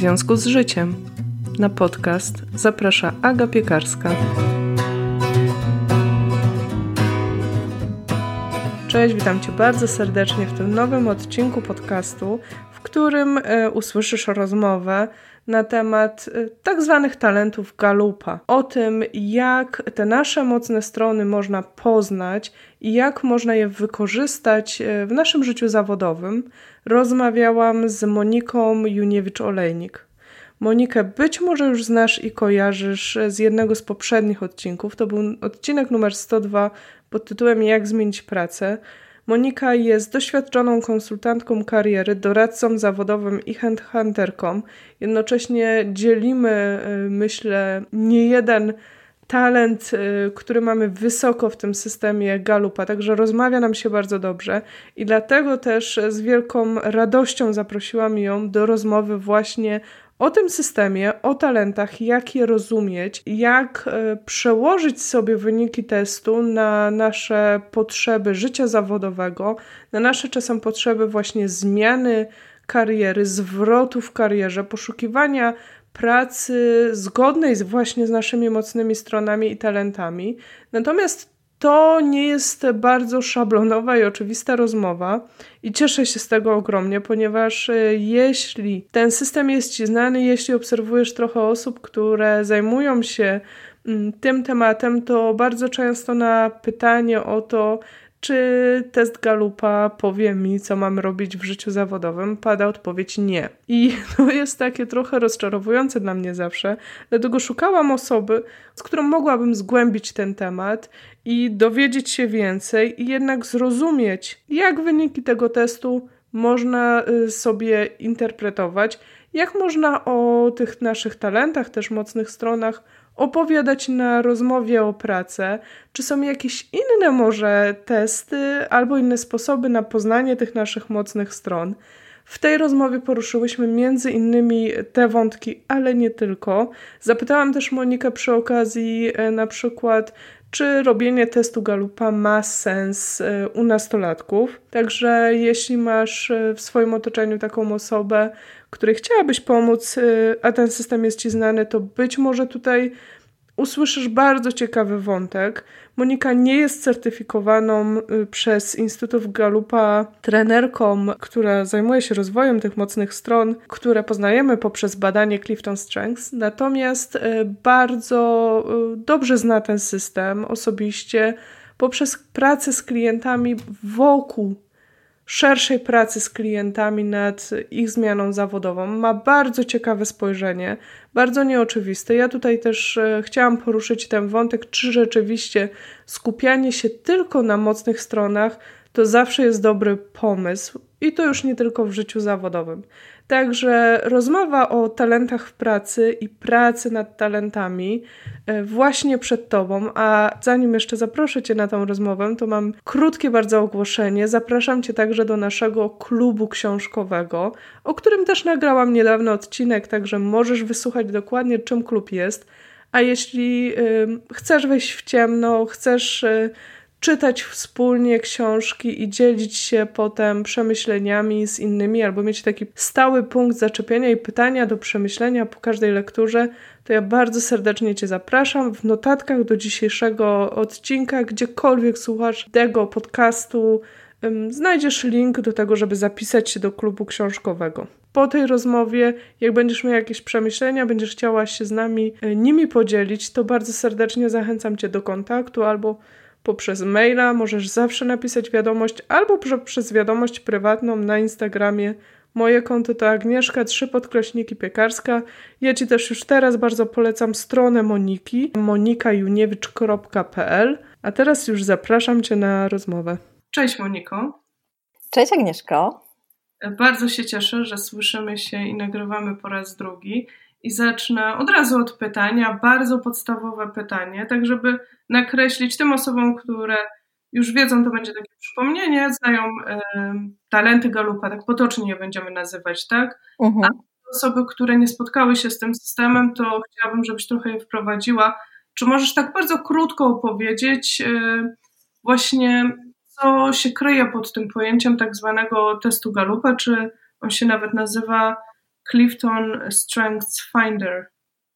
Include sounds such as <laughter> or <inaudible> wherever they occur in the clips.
związku z życiem. Na podcast zaprasza Aga Piekarska. Cześć, witam Cię bardzo serdecznie w tym nowym odcinku podcastu, w którym e, usłyszysz rozmowę na temat e, tak zwanych talentów Galupa. O tym, jak te nasze mocne strony można poznać i jak można je wykorzystać e, w naszym życiu zawodowym, rozmawiałam z Moniką Juniewicz-Olejnik. Monikę być może już znasz i kojarzysz z jednego z poprzednich odcinków. To był odcinek numer 102 pod tytułem Jak zmienić pracę. Monika jest doświadczoną konsultantką kariery, doradcą zawodowym i handhunterką. Jednocześnie dzielimy, y, myślę, nie jeden talent, y, który mamy wysoko w tym systemie Galupa, także rozmawia nam się bardzo dobrze i dlatego też z wielką radością zaprosiłam ją do rozmowy właśnie o tym systemie, o talentach, jak je rozumieć, jak e, przełożyć sobie wyniki testu na nasze potrzeby życia zawodowego, na nasze czasem potrzeby właśnie zmiany kariery, zwrotu w karierze, poszukiwania pracy zgodnej z właśnie z naszymi mocnymi stronami i talentami. Natomiast to nie jest bardzo szablonowa i oczywista rozmowa i cieszę się z tego ogromnie, ponieważ e, jeśli ten system jest Ci znany, jeśli obserwujesz trochę osób, które zajmują się mm, tym tematem, to bardzo często na pytanie o to, czy test Galupa powie mi, co mam robić w życiu zawodowym, pada odpowiedź nie. I <laughs> to jest takie trochę rozczarowujące dla mnie zawsze, dlatego szukałam osoby, z którą mogłabym zgłębić ten temat i dowiedzieć się więcej i jednak zrozumieć, jak wyniki tego testu można y, sobie interpretować, jak można o tych naszych talentach, też mocnych stronach opowiadać na rozmowie o pracę, czy są jakieś inne może testy albo inne sposoby na poznanie tych naszych mocnych stron. W tej rozmowie poruszyłyśmy między innymi te wątki, ale nie tylko. Zapytałam też Monikę przy okazji e, na przykład, czy robienie testu Galupa ma sens e, u nastolatków. Także jeśli masz e, w swoim otoczeniu taką osobę, której chciałabyś pomóc, a ten system jest Ci znany, to być może tutaj usłyszysz bardzo ciekawy wątek. Monika nie jest certyfikowaną y, przez Instytut Galupa trenerką, która zajmuje się rozwojem tych mocnych stron, które poznajemy poprzez badanie Clifton Strengths, natomiast y, bardzo dobrze zna ten system osobiście poprzez pracę z klientami wokół szerszej pracy z klientami nad ich zmianą zawodową. Ma bardzo ciekawe spojrzenie, bardzo nieoczywiste. Ja tutaj też e, chciałam poruszyć ten wątek, czy rzeczywiście skupianie się tylko na mocnych stronach to zawsze jest dobry pomysł. I to już nie tylko w życiu zawodowym. Także rozmowa o talentach w pracy i pracy nad talentami e, właśnie przed Tobą. A zanim jeszcze zaproszę Cię na tą rozmowę, to mam krótkie bardzo ogłoszenie. Zapraszam Cię także do naszego klubu książkowego, o którym też nagrałam niedawno odcinek, także możesz wysłuchać dokładnie, czym klub jest. A jeśli y, chcesz wejść w ciemno, chcesz. Y, czytać wspólnie książki i dzielić się potem przemyśleniami z innymi, albo mieć taki stały punkt zaczepienia i pytania do przemyślenia po każdej lekturze, to ja bardzo serdecznie Cię zapraszam. W notatkach do dzisiejszego odcinka, gdziekolwiek słuchasz tego podcastu, znajdziesz link do tego, żeby zapisać się do klubu książkowego. Po tej rozmowie, jak będziesz miał jakieś przemyślenia, będziesz chciała się z nami e, nimi podzielić, to bardzo serdecznie zachęcam Cię do kontaktu albo poprzez maila, możesz zawsze napisać wiadomość albo przez wiadomość prywatną na Instagramie. Moje konto to Agnieszka, trzy podkreśniki piekarska. Ja Ci też już teraz bardzo polecam stronę Moniki, monikajuniewicz.pl. A teraz już zapraszam Cię na rozmowę. Cześć Moniko. Cześć Agnieszko. Bardzo się cieszę, że słyszymy się i nagrywamy po raz drugi. I zacznę od razu od pytania, bardzo podstawowe pytanie, tak żeby nakreślić tym osobom, które już wiedzą, to będzie takie przypomnienie, znają y, talenty Galupa, tak potocznie je będziemy nazywać, tak? Uh-huh. A osoby, które nie spotkały się z tym systemem, to chciałabym, żebyś trochę je wprowadziła. Czy możesz tak bardzo krótko opowiedzieć y, właśnie, co się kryje pod tym pojęciem tak zwanego testu Galupa, czy on się nawet nazywa Clifton Strengths Finder.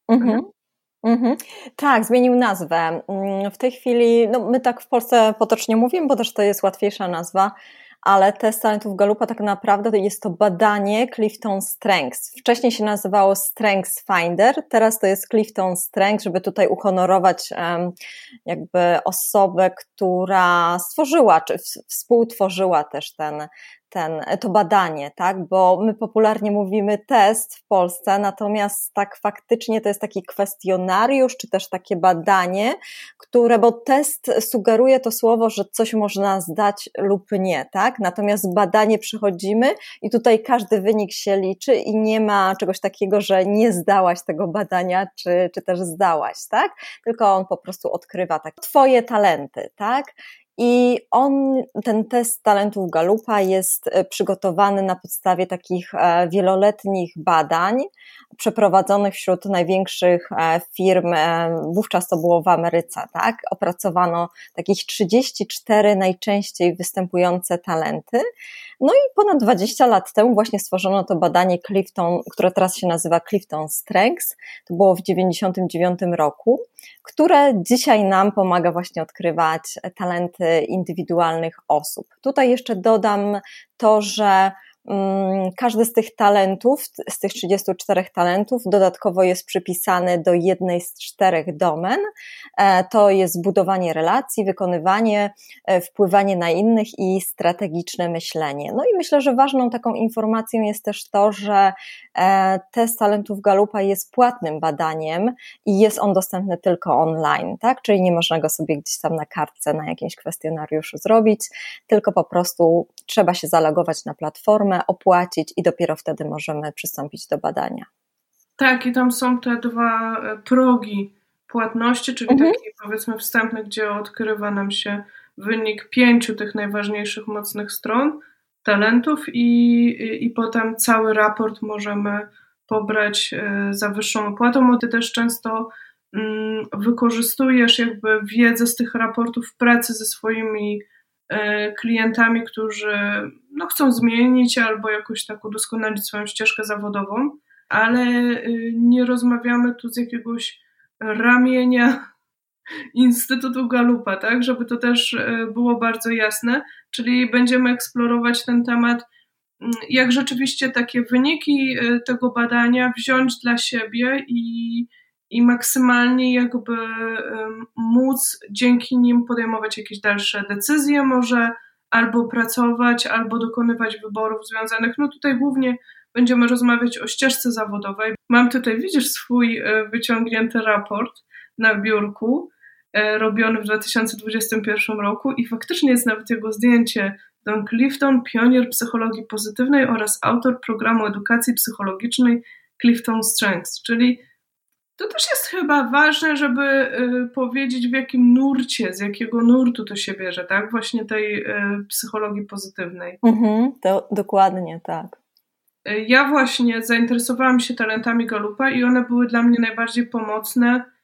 Mhm. Mhm. Tak, zmienił nazwę. Mm, w tej chwili, no my tak w Polsce potocznie mówimy, bo też to jest łatwiejsza nazwa, ale test talentów Galupa tak naprawdę jest to badanie Clifton Strengths. Wcześniej się nazywało Strengths Finder, teraz to jest Clifton Strengths, żeby tutaj uhonorować um, jakby osobę, która stworzyła, czy współtworzyła też ten, ten, to badanie, tak? Bo my popularnie mówimy test w Polsce, natomiast tak faktycznie to jest taki kwestionariusz, czy też takie badanie, które, bo test sugeruje to słowo, że coś można zdać lub nie, tak? Natomiast badanie przychodzimy i tutaj każdy wynik się liczy i nie ma czegoś takiego, że nie zdałaś tego badania, czy, czy też zdałaś, tak? Tylko on po prostu odkrywa tak twoje talenty, tak? I on, ten test talentów Galupa jest e, przygotowany na podstawie takich e, wieloletnich badań przeprowadzonych wśród największych e, firm, wówczas to było w Ameryce, tak? Opracowano takich 34 najczęściej występujące talenty. No i ponad 20 lat temu właśnie stworzono to badanie Clifton, które teraz się nazywa Clifton Strengths. To było w 99 roku, które dzisiaj nam pomaga właśnie odkrywać talenty indywidualnych osób. Tutaj jeszcze dodam to, że każdy z tych talentów, z tych 34 talentów, dodatkowo jest przypisany do jednej z czterech domen. E, to jest budowanie relacji, wykonywanie, e, wpływanie na innych i strategiczne myślenie. No i myślę, że ważną taką informacją jest też to, że e, test talentów Galupa jest płatnym badaniem i jest on dostępny tylko online, tak? Czyli nie można go sobie gdzieś tam na kartce, na jakimś kwestionariuszu zrobić, tylko po prostu trzeba się zalogować na platformę opłacić i dopiero wtedy możemy przystąpić do badania. Tak, i tam są te dwa e, progi płatności, czyli mhm. taki powiedzmy wstępny, gdzie odkrywa nam się wynik pięciu tych najważniejszych mocnych stron, talentów i, i, i potem cały raport możemy pobrać e, za wyższą opłatą, bo ty też często mm, wykorzystujesz jakby wiedzę z tych raportów w pracy ze swoimi klientami, którzy no, chcą zmienić albo jakoś tak udoskonalić swoją ścieżkę zawodową, ale y, nie rozmawiamy tu z jakiegoś ramienia <laughs> Instytutu Galupa, tak, żeby to też e, było bardzo jasne, czyli będziemy eksplorować ten temat, mm, jak rzeczywiście takie wyniki e, tego badania wziąć dla siebie i i maksymalnie jakby móc dzięki nim podejmować jakieś dalsze decyzje, może albo pracować, albo dokonywać wyborów związanych. No tutaj głównie będziemy rozmawiać o ścieżce zawodowej. Mam tutaj, widzisz, swój e, wyciągnięty raport na biurku, e, robiony w 2021 roku i faktycznie jest nawet jego zdjęcie. Don Clifton, pionier psychologii pozytywnej oraz autor programu edukacji psychologicznej Clifton Strengths, czyli to też jest chyba ważne, żeby y, powiedzieć, w jakim nurcie, z jakiego nurtu to się bierze, tak? Właśnie tej y, psychologii pozytywnej. Mhm, to dokładnie tak. Y, ja właśnie zainteresowałam się talentami Galupa i one były dla mnie najbardziej pomocne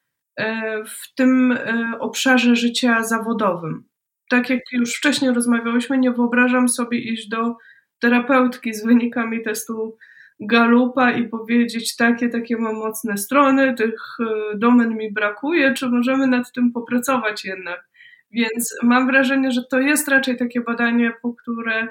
w tym obszarze życia zawodowym. Tak jak już wcześniej rozmawiałyśmy, nie wyobrażam sobie iść do terapeutki z wynikami testu galupa i powiedzieć takie, takie mam mocne strony, tych e, domen mi brakuje, czy możemy nad tym popracować jednak. Więc mam wrażenie, że to jest raczej takie badanie, po które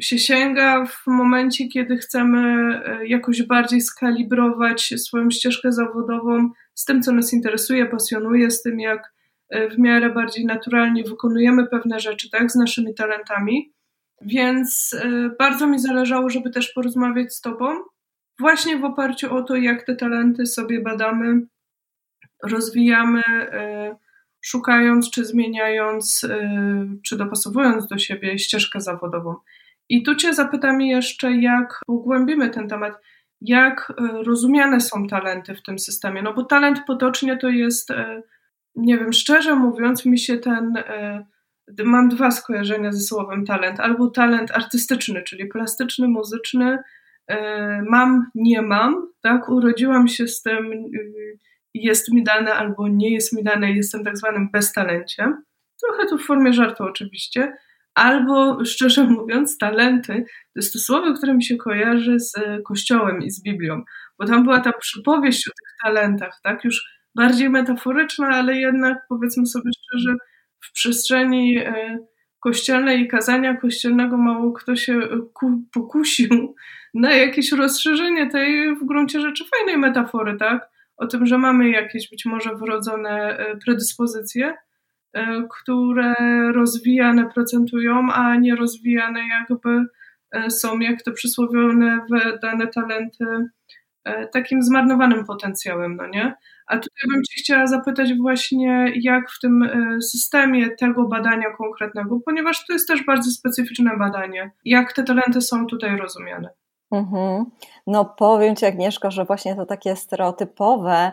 się sięga w momencie, kiedy chcemy e, jakoś bardziej skalibrować swoją ścieżkę zawodową z tym, co nas interesuje, pasjonuje, z tym, jak e, w miarę bardziej naturalnie wykonujemy pewne rzeczy, tak, z naszymi talentami. Więc y, bardzo mi zależało, żeby też porozmawiać z Tobą, właśnie w oparciu o to, jak te talenty sobie badamy, rozwijamy, y, szukając czy zmieniając, y, czy dopasowując do siebie ścieżkę zawodową. I tu Cię zapytam jeszcze, jak pogłębimy ten temat, jak rozumiane są talenty w tym systemie. No bo talent potocznie to jest, nie wiem, szczerze mówiąc, mi się ten mam dwa skojarzenia ze słowem talent. Albo talent artystyczny, czyli plastyczny, muzyczny. E, mam, nie mam, tak? Urodziłam się z tym, y, jest mi dane albo nie jest mi dane, jestem tak zwanym beztalenciem. Trochę tu w formie żartu oczywiście, albo szczerze mówiąc, talenty to jest to słowo, które mi się kojarzy z Kościołem i z Biblią, bo tam była ta przypowieść o tych talentach, tak? Już bardziej metaforyczna, ale jednak powiedzmy sobie szczerze, w przestrzeni e, kościelnej i kazania kościelnego mało kto się pokusił na jakieś rozszerzenie tej w gruncie rzeczy fajnej metafory, tak? O tym, że mamy jakieś być może wrodzone e, predyspozycje, e, które rozwijane procentują, a nie rozwijane jakby są, jak te przysłowione dane talenty, takim zmarnowanym potencjałem, no nie? A tutaj bym Cię chciała zapytać właśnie, jak w tym e, systemie tego badania konkretnego, ponieważ to jest też bardzo specyficzne badanie, jak te talenty są tutaj rozumiane? Mhm. No powiem Ci Agnieszko, że właśnie to takie stereotypowe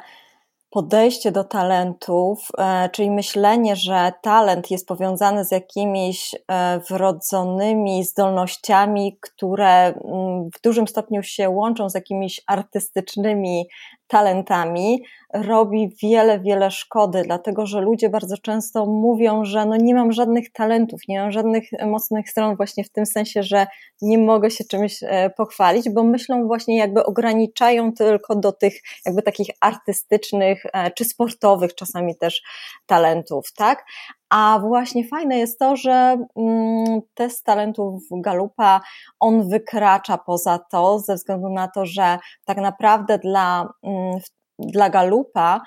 podejście do talentów, e, czyli myślenie, że talent jest powiązany z jakimiś e, wrodzonymi zdolnościami, które mm, w dużym stopniu się łączą z jakimiś artystycznymi talentami, robi wiele, wiele szkody, dlatego że ludzie bardzo często mówią, że no nie mam żadnych talentów, nie mam żadnych mocnych stron, właśnie w tym sensie, że nie mogę się czymś e, pochwalić, bo myślą właśnie jakby ograniczają tylko do tych jakby takich artystycznych e, czy sportowych czasami też talentów, tak? A właśnie fajne jest to, że mm, test talentów Galupa, on wykracza poza to, ze względu na to, że tak naprawdę dla, mm, dla Galupa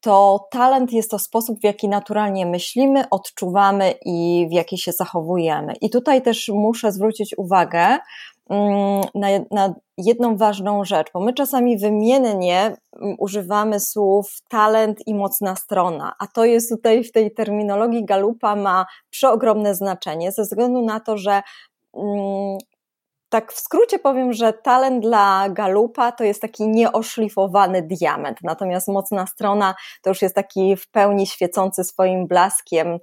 to talent jest to sposób, w jaki naturalnie myślimy, odczuwamy i w jaki się zachowujemy. I tutaj też muszę zwrócić uwagę, na, na jedną ważną rzecz, bo my czasami wymiennie mm, używamy słów talent i mocna strona, a to jest tutaj w tej terminologii Galupa ma przeogromne znaczenie ze względu na to, że mm, tak w skrócie powiem, że talent dla Galupa to jest taki nieoszlifowany diament, natomiast mocna strona to już jest taki w pełni świecący swoim blaskiem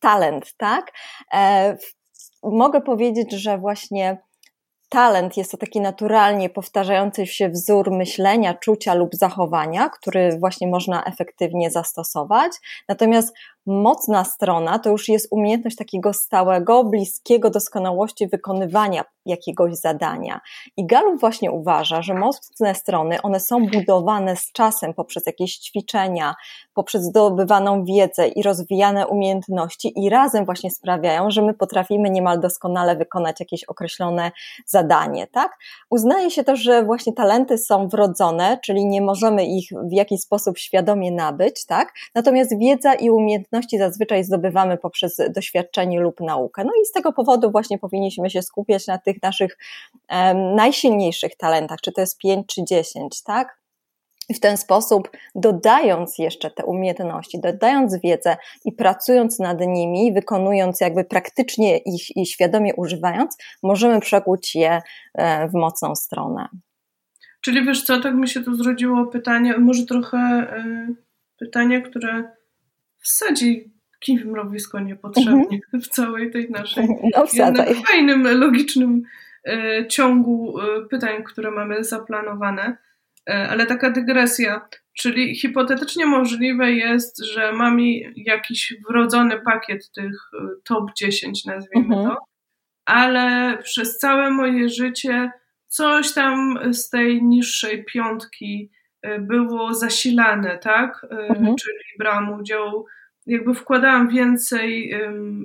talent, tak? E, mogę powiedzieć, że właśnie talent jest to taki naturalnie powtarzający się wzór myślenia, czucia lub zachowania, który właśnie można efektywnie zastosować. Natomiast mocna strona to już jest umiejętność takiego stałego, bliskiego doskonałości wykonywania jakiegoś zadania. I Gallup właśnie uważa, że mocne strony, one są budowane z czasem poprzez jakieś ćwiczenia, poprzez zdobywaną wiedzę i rozwijane umiejętności i razem właśnie sprawiają, że my potrafimy niemal doskonale wykonać jakieś określone zadanie, tak? Uznaje się też, że właśnie talenty są wrodzone, czyli nie możemy ich w jakiś sposób świadomie nabyć, tak? Natomiast wiedza i umiejętności zazwyczaj zdobywamy poprzez doświadczenie lub naukę. No i z tego powodu właśnie powinniśmy się skupiać na tych naszych um, najsilniejszych talentach, czy to jest 5 czy 10, tak? I w ten sposób, dodając jeszcze te umiejętności, dodając wiedzę i pracując nad nimi, wykonując jakby praktycznie ich i świadomie używając, możemy przekuć je e, w mocną stronę. Czyli wiesz co, tak mi się tu zrodziło pytanie, może trochę y, pytanie, które wsadzi kij w mrowisko niepotrzebnie <laughs> w całej tej naszej <laughs> no, fajnym, logicznym y, ciągu y, pytań, które mamy zaplanowane. E, ale taka dygresja, czyli hipotetycznie możliwe jest, że mam jakiś wrodzony pakiet tych e, top 10, nazwijmy mhm. to, ale przez całe moje życie coś tam z tej niższej piątki e, było zasilane, tak? Mhm. Czyli brałam udział, jakby wkładałam więcej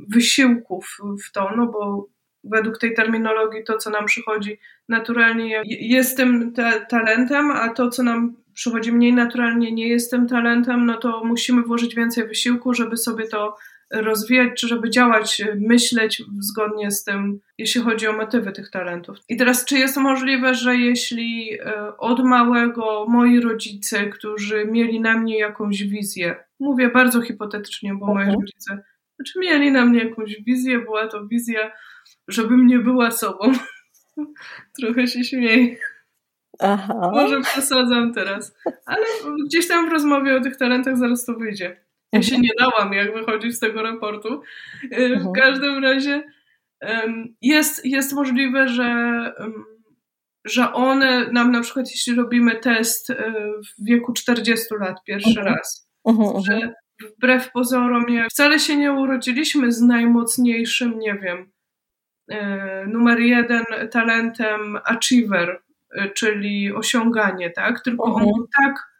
wysiłków w to, no bo według tej terminologii to, co nam przychodzi naturalnie, jest tym ta talentem, a to, co nam przychodzi mniej naturalnie, nie jest tym talentem, no to musimy włożyć więcej wysiłku, żeby sobie to rozwijać, czy żeby działać, myśleć zgodnie z tym, jeśli chodzi o motywy tych talentów. I teraz, czy jest możliwe, że jeśli e, od małego moi rodzice, którzy mieli na mnie jakąś wizję, mówię bardzo hipotetycznie, bo moi rodzice, znaczy mieli na mnie jakąś wizję, była to wizja żebym nie była sobą. <laughs> Trochę się śmieję. Aha. Może przesadzam teraz. Ale gdzieś tam w rozmowie o tych talentach zaraz to wyjdzie. Ja się nie dałam, jak wychodzić z tego raportu. Y, w mhm. każdym razie jest, jest możliwe, że, że one nam na przykład, jeśli robimy test y, w wieku 40 lat pierwszy mhm. raz, że wbrew pozorom, wcale się nie urodziliśmy z najmocniejszym, nie wiem, e, numer jeden talentem achiever, czyli osiąganie, tak? Tylko on mhm. tak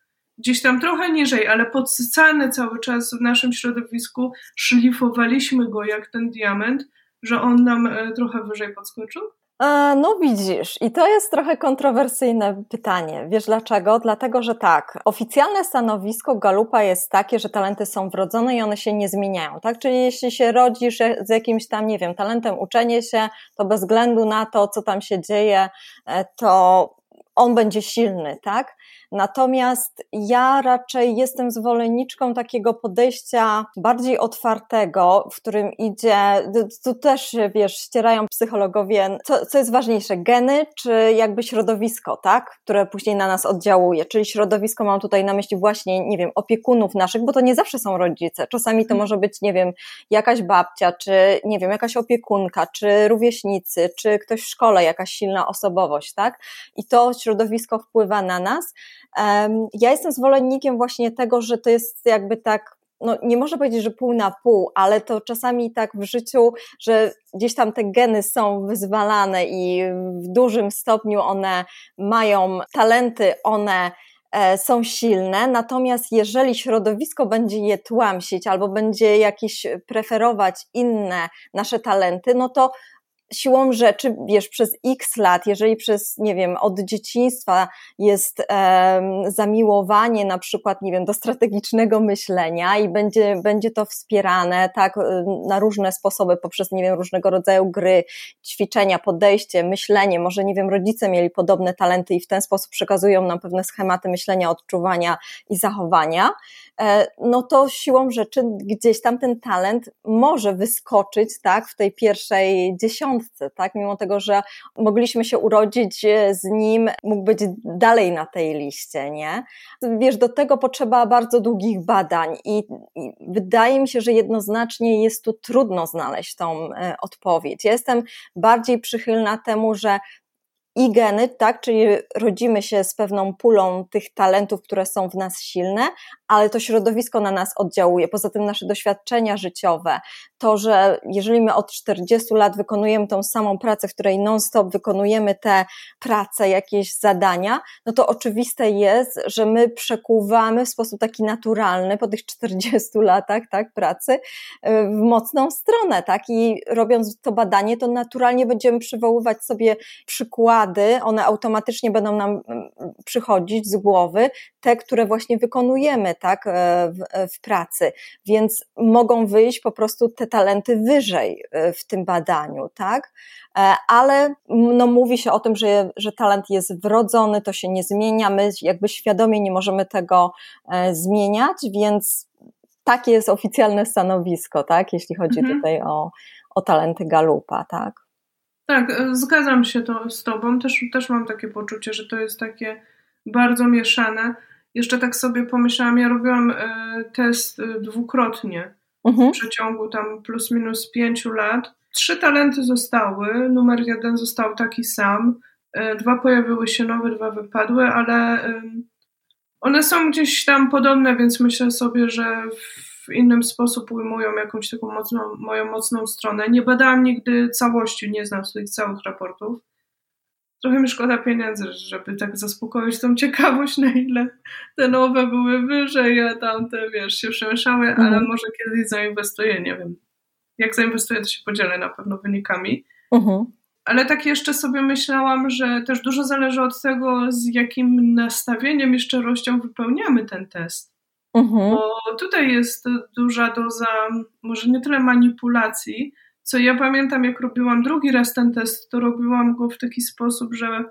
gdzieś tam trochę niżej, ale podsycany cały czas w naszym środowisku, szlifowaliśmy go jak ten diament, że on nam e, trochę wyżej podskoczył? No widzisz, i to jest trochę kontrowersyjne pytanie. Wiesz dlaczego? Dlatego, że tak, oficjalne stanowisko Galupa jest takie, że talenty są wrodzone i one się nie zmieniają, tak? Czyli jeśli się rodzisz z jakimś tam, nie wiem, talentem uczenie się, to bez względu na to, co tam się dzieje, e, to on będzie silny, tak? Natomiast ja raczej jestem zwolenniczką takiego podejścia bardziej otwartego, w którym idzie, tu też wiesz, ścierają psychologowie, co, co jest ważniejsze, geny czy jakby środowisko, tak? Które później na nas oddziałuje. Czyli środowisko mam tutaj na myśli właśnie, nie wiem, opiekunów naszych, bo to nie zawsze są rodzice. Czasami to mhm. może być, nie wiem, jakaś babcia, czy nie wiem, jakaś opiekunka, czy rówieśnicy, czy ktoś w szkole, jakaś silna osobowość, tak? I to środowisko wpływa na nas. Ja jestem zwolennikiem właśnie tego, że to jest jakby tak no nie można powiedzieć, że pół na pół, ale to czasami tak w życiu, że gdzieś tam te geny są wyzwalane i w dużym stopniu one mają talenty, one e, są silne, natomiast jeżeli środowisko będzie je tłamsić albo będzie jakieś preferować inne nasze talenty, no to siłą rzeczy, wiesz, przez x lat, jeżeli przez, nie wiem, od dzieciństwa jest zamiłowanie na przykład, nie wiem, do strategicznego myślenia i będzie, będzie to wspierane, tak, na różne sposoby, poprzez, nie wiem, różnego rodzaju gry, ćwiczenia, podejście, myślenie, może, nie wiem, rodzice mieli podobne talenty i w ten sposób przekazują nam pewne schematy myślenia, odczuwania i zachowania, E, no to siłą rzeczy gdzieś tam ten talent może wyskoczyć, tak, w tej pierwszej dziesiątce, tak, mimo tego, że mogliśmy się urodzić e, z nim, mógł być dalej na tej liście, nie? Wiesz, do tego potrzeba bardzo długich badań i, i wydaje mi się, że jednoznacznie jest tu trudno znaleźć tą e, odpowiedź. Jestem bardziej przychylna temu, że i geny, tak, czyli rodzimy się z pewną pulą tych talentów, które są w nas silne, ale to środowisko na nas oddziałuje. Poza tym nasze doświadczenia życiowe, to, że jeżeli my od 40 lat wykonujemy tą samą pracę, w której non-stop wykonujemy te prace, jakieś zadania, no to oczywiste jest, że my przekuwamy w sposób taki naturalny po tych 40 latach, tak, pracy w mocną stronę, tak, i robiąc to badanie, to naturalnie będziemy przywoływać sobie przykłady, one automatycznie będą nam mm, przychodzić z głowy, te, które właśnie wykonujemy, tak, e, w, e, w pracy, więc mogą wyjść po prostu te talenty wyżej e, w tym badaniu, tak, ale no, mówi się o tym, że, że talent jest wrodzony, to się nie zmienia, my jakby świadomie nie możemy tego zmieniać, więc takie jest oficjalne stanowisko, tak, jeśli chodzi mhm. tutaj o, o talenty Galupa, tak. Tak, zgadzam się to z Tobą. Też, też mam takie poczucie, że to jest takie bardzo mieszane. Jeszcze tak sobie pomyślałam, ja robiłam e, test e, dwukrotnie mhm. w przeciągu tam plus minus pięciu lat. Trzy talenty zostały, numer jeden został taki sam, e, dwa pojawiły się nowe, dwa wypadły, ale one są gdzieś tam podobne, więc myślę sobie, że w innym sposób ujmują jakąś taką mocną, moją mocną stronę. Nie badałam nigdy całości, nie znam swoich całych raportów trochę mi szkoda pieniędzy, żeby tak zaspokoić tą ciekawość, na ile te nowe były wyżej, a tamte, wiesz, się przemieszały, mhm. ale może kiedyś zainwestuję, nie wiem. Jak zainwestuję, to się podzielę na pewno wynikami. Mhm. Ale tak jeszcze sobie myślałam, że też dużo zależy od tego, z jakim nastawieniem i szczerością wypełniamy ten test. Mhm. Bo tutaj jest duża doza, może nie tyle manipulacji, co ja pamiętam, jak robiłam drugi raz ten test, to robiłam go w taki sposób, że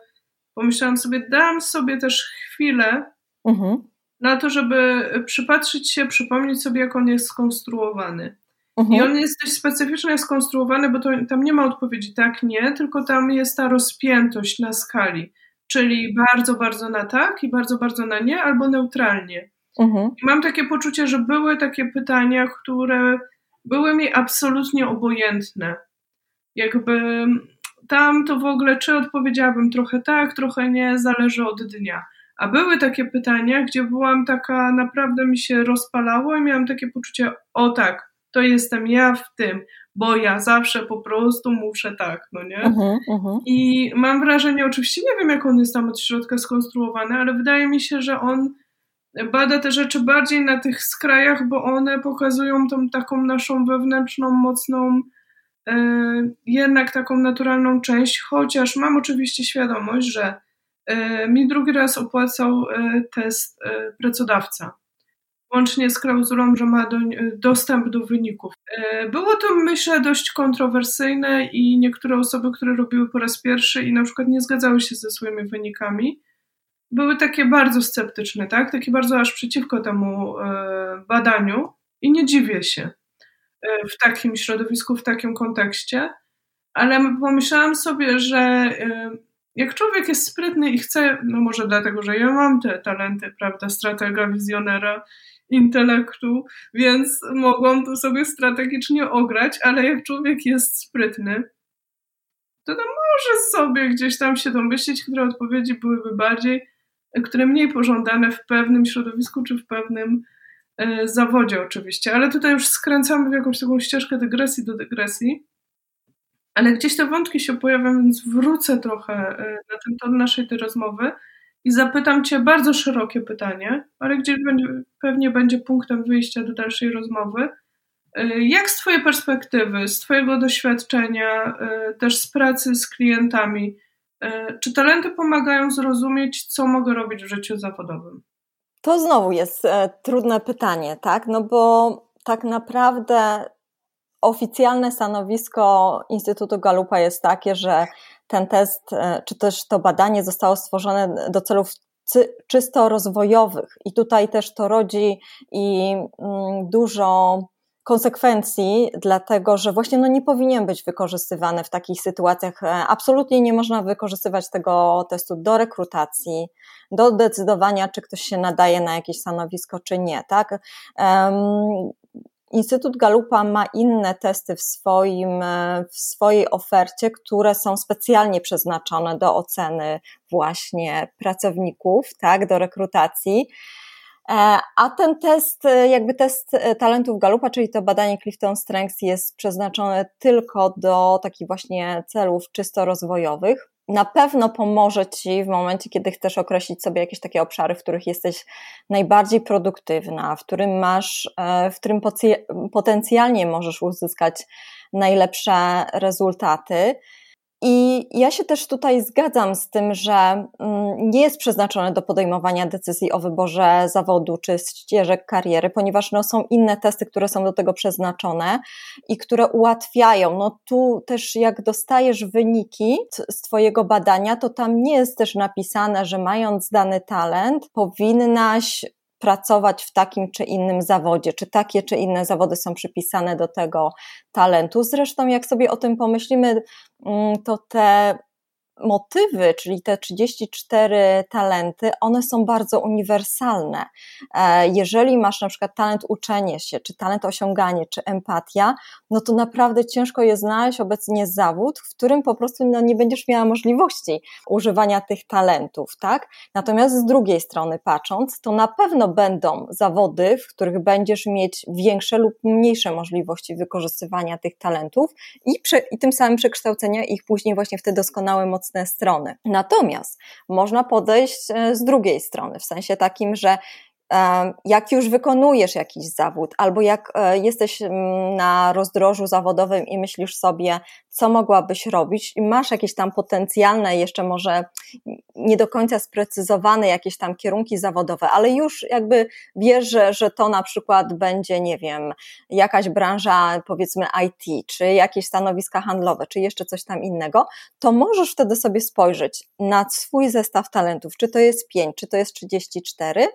pomyślałam sobie, dam sobie też chwilę mhm. na to, żeby przypatrzyć się, przypomnieć sobie, jak on jest skonstruowany. Mhm. I on jest dość specyficznie skonstruowany, bo to, tam nie ma odpowiedzi tak, nie, tylko tam jest ta rozpiętość na skali, czyli bardzo, bardzo na tak i bardzo, bardzo na nie, albo neutralnie. Mhm. I mam takie poczucie, że były takie pytania, które były mi absolutnie obojętne. Jakby tam to w ogóle, czy odpowiedziałabym trochę tak, trochę nie, zależy od dnia. A były takie pytania, gdzie byłam taka, naprawdę mi się rozpalało i miałam takie poczucie, o tak, to jestem ja w tym, bo ja zawsze po prostu muszę tak, no nie? Uh-huh, uh-huh. I mam wrażenie, oczywiście nie wiem, jak on jest tam od środka skonstruowany, ale wydaje mi się, że on bada te rzeczy bardziej na tych skrajach, bo one pokazują tą taką naszą wewnętrzną, mocną, e, jednak taką naturalną część, chociaż mam oczywiście świadomość, że e, mi drugi raz opłacał e, test pracodawca łącznie z klauzulą, że ma do, dostęp do wyników. Było to, myślę, dość kontrowersyjne i niektóre osoby, które robiły po raz pierwszy i na przykład nie zgadzały się ze swoimi wynikami, były takie bardzo sceptyczne, tak? Takie bardzo aż przeciwko temu e, badaniu i nie dziwię się e, w takim środowisku, w takim kontekście, ale pomyślałam sobie, że jak człowiek jest sprytny i chce, no może dlatego, że ja mam te talenty, prawda, stratega, wizjonera intelektu, więc mogłam to sobie strategicznie ograć, ale jak człowiek jest sprytny, to, to może sobie gdzieś tam się domyślić, które odpowiedzi byłyby bardziej, które mniej pożądane w pewnym środowisku czy w pewnym e, zawodzie oczywiście. Ale tutaj już skręcamy w jakąś taką ścieżkę dygresji do dygresji. Ale gdzieś te wątki się pojawiają, więc wrócę trochę e, na ten ton naszej tej rozmowy i zapytam Cię bardzo szerokie pytanie, ale gdzieś będzie, pewnie będzie punktem wyjścia do dalszej rozmowy. Y, jak z Twojej perspektywy, z Twojego doświadczenia, też z pracy z klientami, czy talenty pomagają zrozumieć, co mogę robić w życiu zawodowym? To znowu jest e, trudne pytanie, tak? No bo tak naprawdę oficjalne stanowisko Instytutu Galupa jest takie, że ten test, e, czy też to badanie zostało stworzone do celów czysto rozwojowych i tutaj też to rodzi i mm, dużo konsekwencji, dlatego że właśnie no nie powinien być wykorzystywany w takich sytuacjach. E, absolutnie nie można wykorzystywać tego testu do rekrutacji, do decydowania, czy ktoś się nadaje na jakieś stanowisko, czy nie. Tak? Instytut Galupa ma inne testy w, swoim, e, w swojej ofercie, które są specjalnie przeznaczone do oceny właśnie pracowników, tak, do rekrutacji. E, a ten test, e, jakby test talentów Galupa, czyli to badanie Clifton Strengths jest przeznaczone tylko do takich właśnie celów czysto rozwojowych na pewno pomoże Ci w momencie, kiedy chcesz określić sobie jakieś takie obszary, w których jesteś najbardziej produktywna, w którym masz, e, w którym potencjalnie możesz uzyskać najlepsze rezultaty. I ja się też tutaj zgadzam z tym, że mm, nie jest przeznaczone do podejmowania decyzji o wyborze zawodu czy ścieżek kariery, ponieważ no, są inne testy, które są do tego przeznaczone i które ułatwiają. No tu też jak dostajesz wyniki z Twojego badania, to tam nie jest też napisane, że mając dany talent, powinnaś pracować w takim czy innym zawodzie, czy takie czy inne zawody są przypisane do tego talentu. Zresztą, jak sobie o tym pomyślimy, mm, to te motywy, czyli te 34 talenty, one są bardzo uniwersalne. E, jeżeli masz na przykład talent uczenie się, czy talent osiąganie, czy empatia, no to naprawdę ciężko jest znaleźć obecnie zawód, w którym po prostu no, nie będziesz miała możliwości używania tych talentów, tak? Natomiast z drugiej strony patrząc, to na pewno będą zawody, w których będziesz mieć większe lub mniejsze możliwości wykorzystywania tych talentów i, prze, i tym samym przekształcenia ich później właśnie w te doskonałe, mocne mocne strony. Natomiast można podejść e, z drugiej strony, w sensie takim, że jak już wykonujesz jakiś zawód, albo jak e, jesteś mm, na rozdrożu zawodowym i myślisz sobie, co mogłabyś robić, i masz jakieś tam potencjalne, jeszcze może nie do końca sprecyzowane jakieś tam kierunki zawodowe, ale już jakby wiesz, że, że to na przykład będzie, nie wiem, jakaś branża, powiedzmy IT, czy jakieś stanowiska handlowe, czy jeszcze coś tam innego, to możesz wtedy sobie spojrzeć na swój zestaw talentów, czy to jest 5, czy to jest 34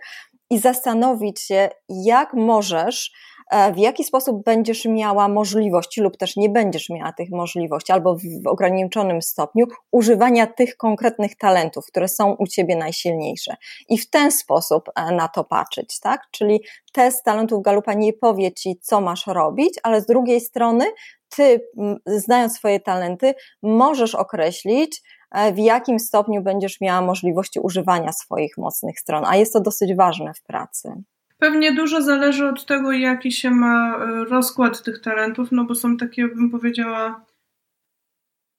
i zastanowić się, jak możesz, e, w jaki sposób będziesz miała możliwości lub też nie będziesz miała tych możliwości, albo w ograniczonym stopniu używania tych konkretnych talentów, które są u ciebie najsilniejsze. I w ten sposób e, na to patrzeć, tak? Czyli test talentów Galupa nie powie ci, co masz robić, ale z drugiej strony ty, znając swoje talenty, możesz określić, w jakim stopniu będziesz miała możliwości używania swoich mocnych stron, a jest to dosyć ważne w pracy. Pewnie dużo zależy od tego, jaki się ma e, rozkład tych talentów, no bo są takie, bym powiedziała,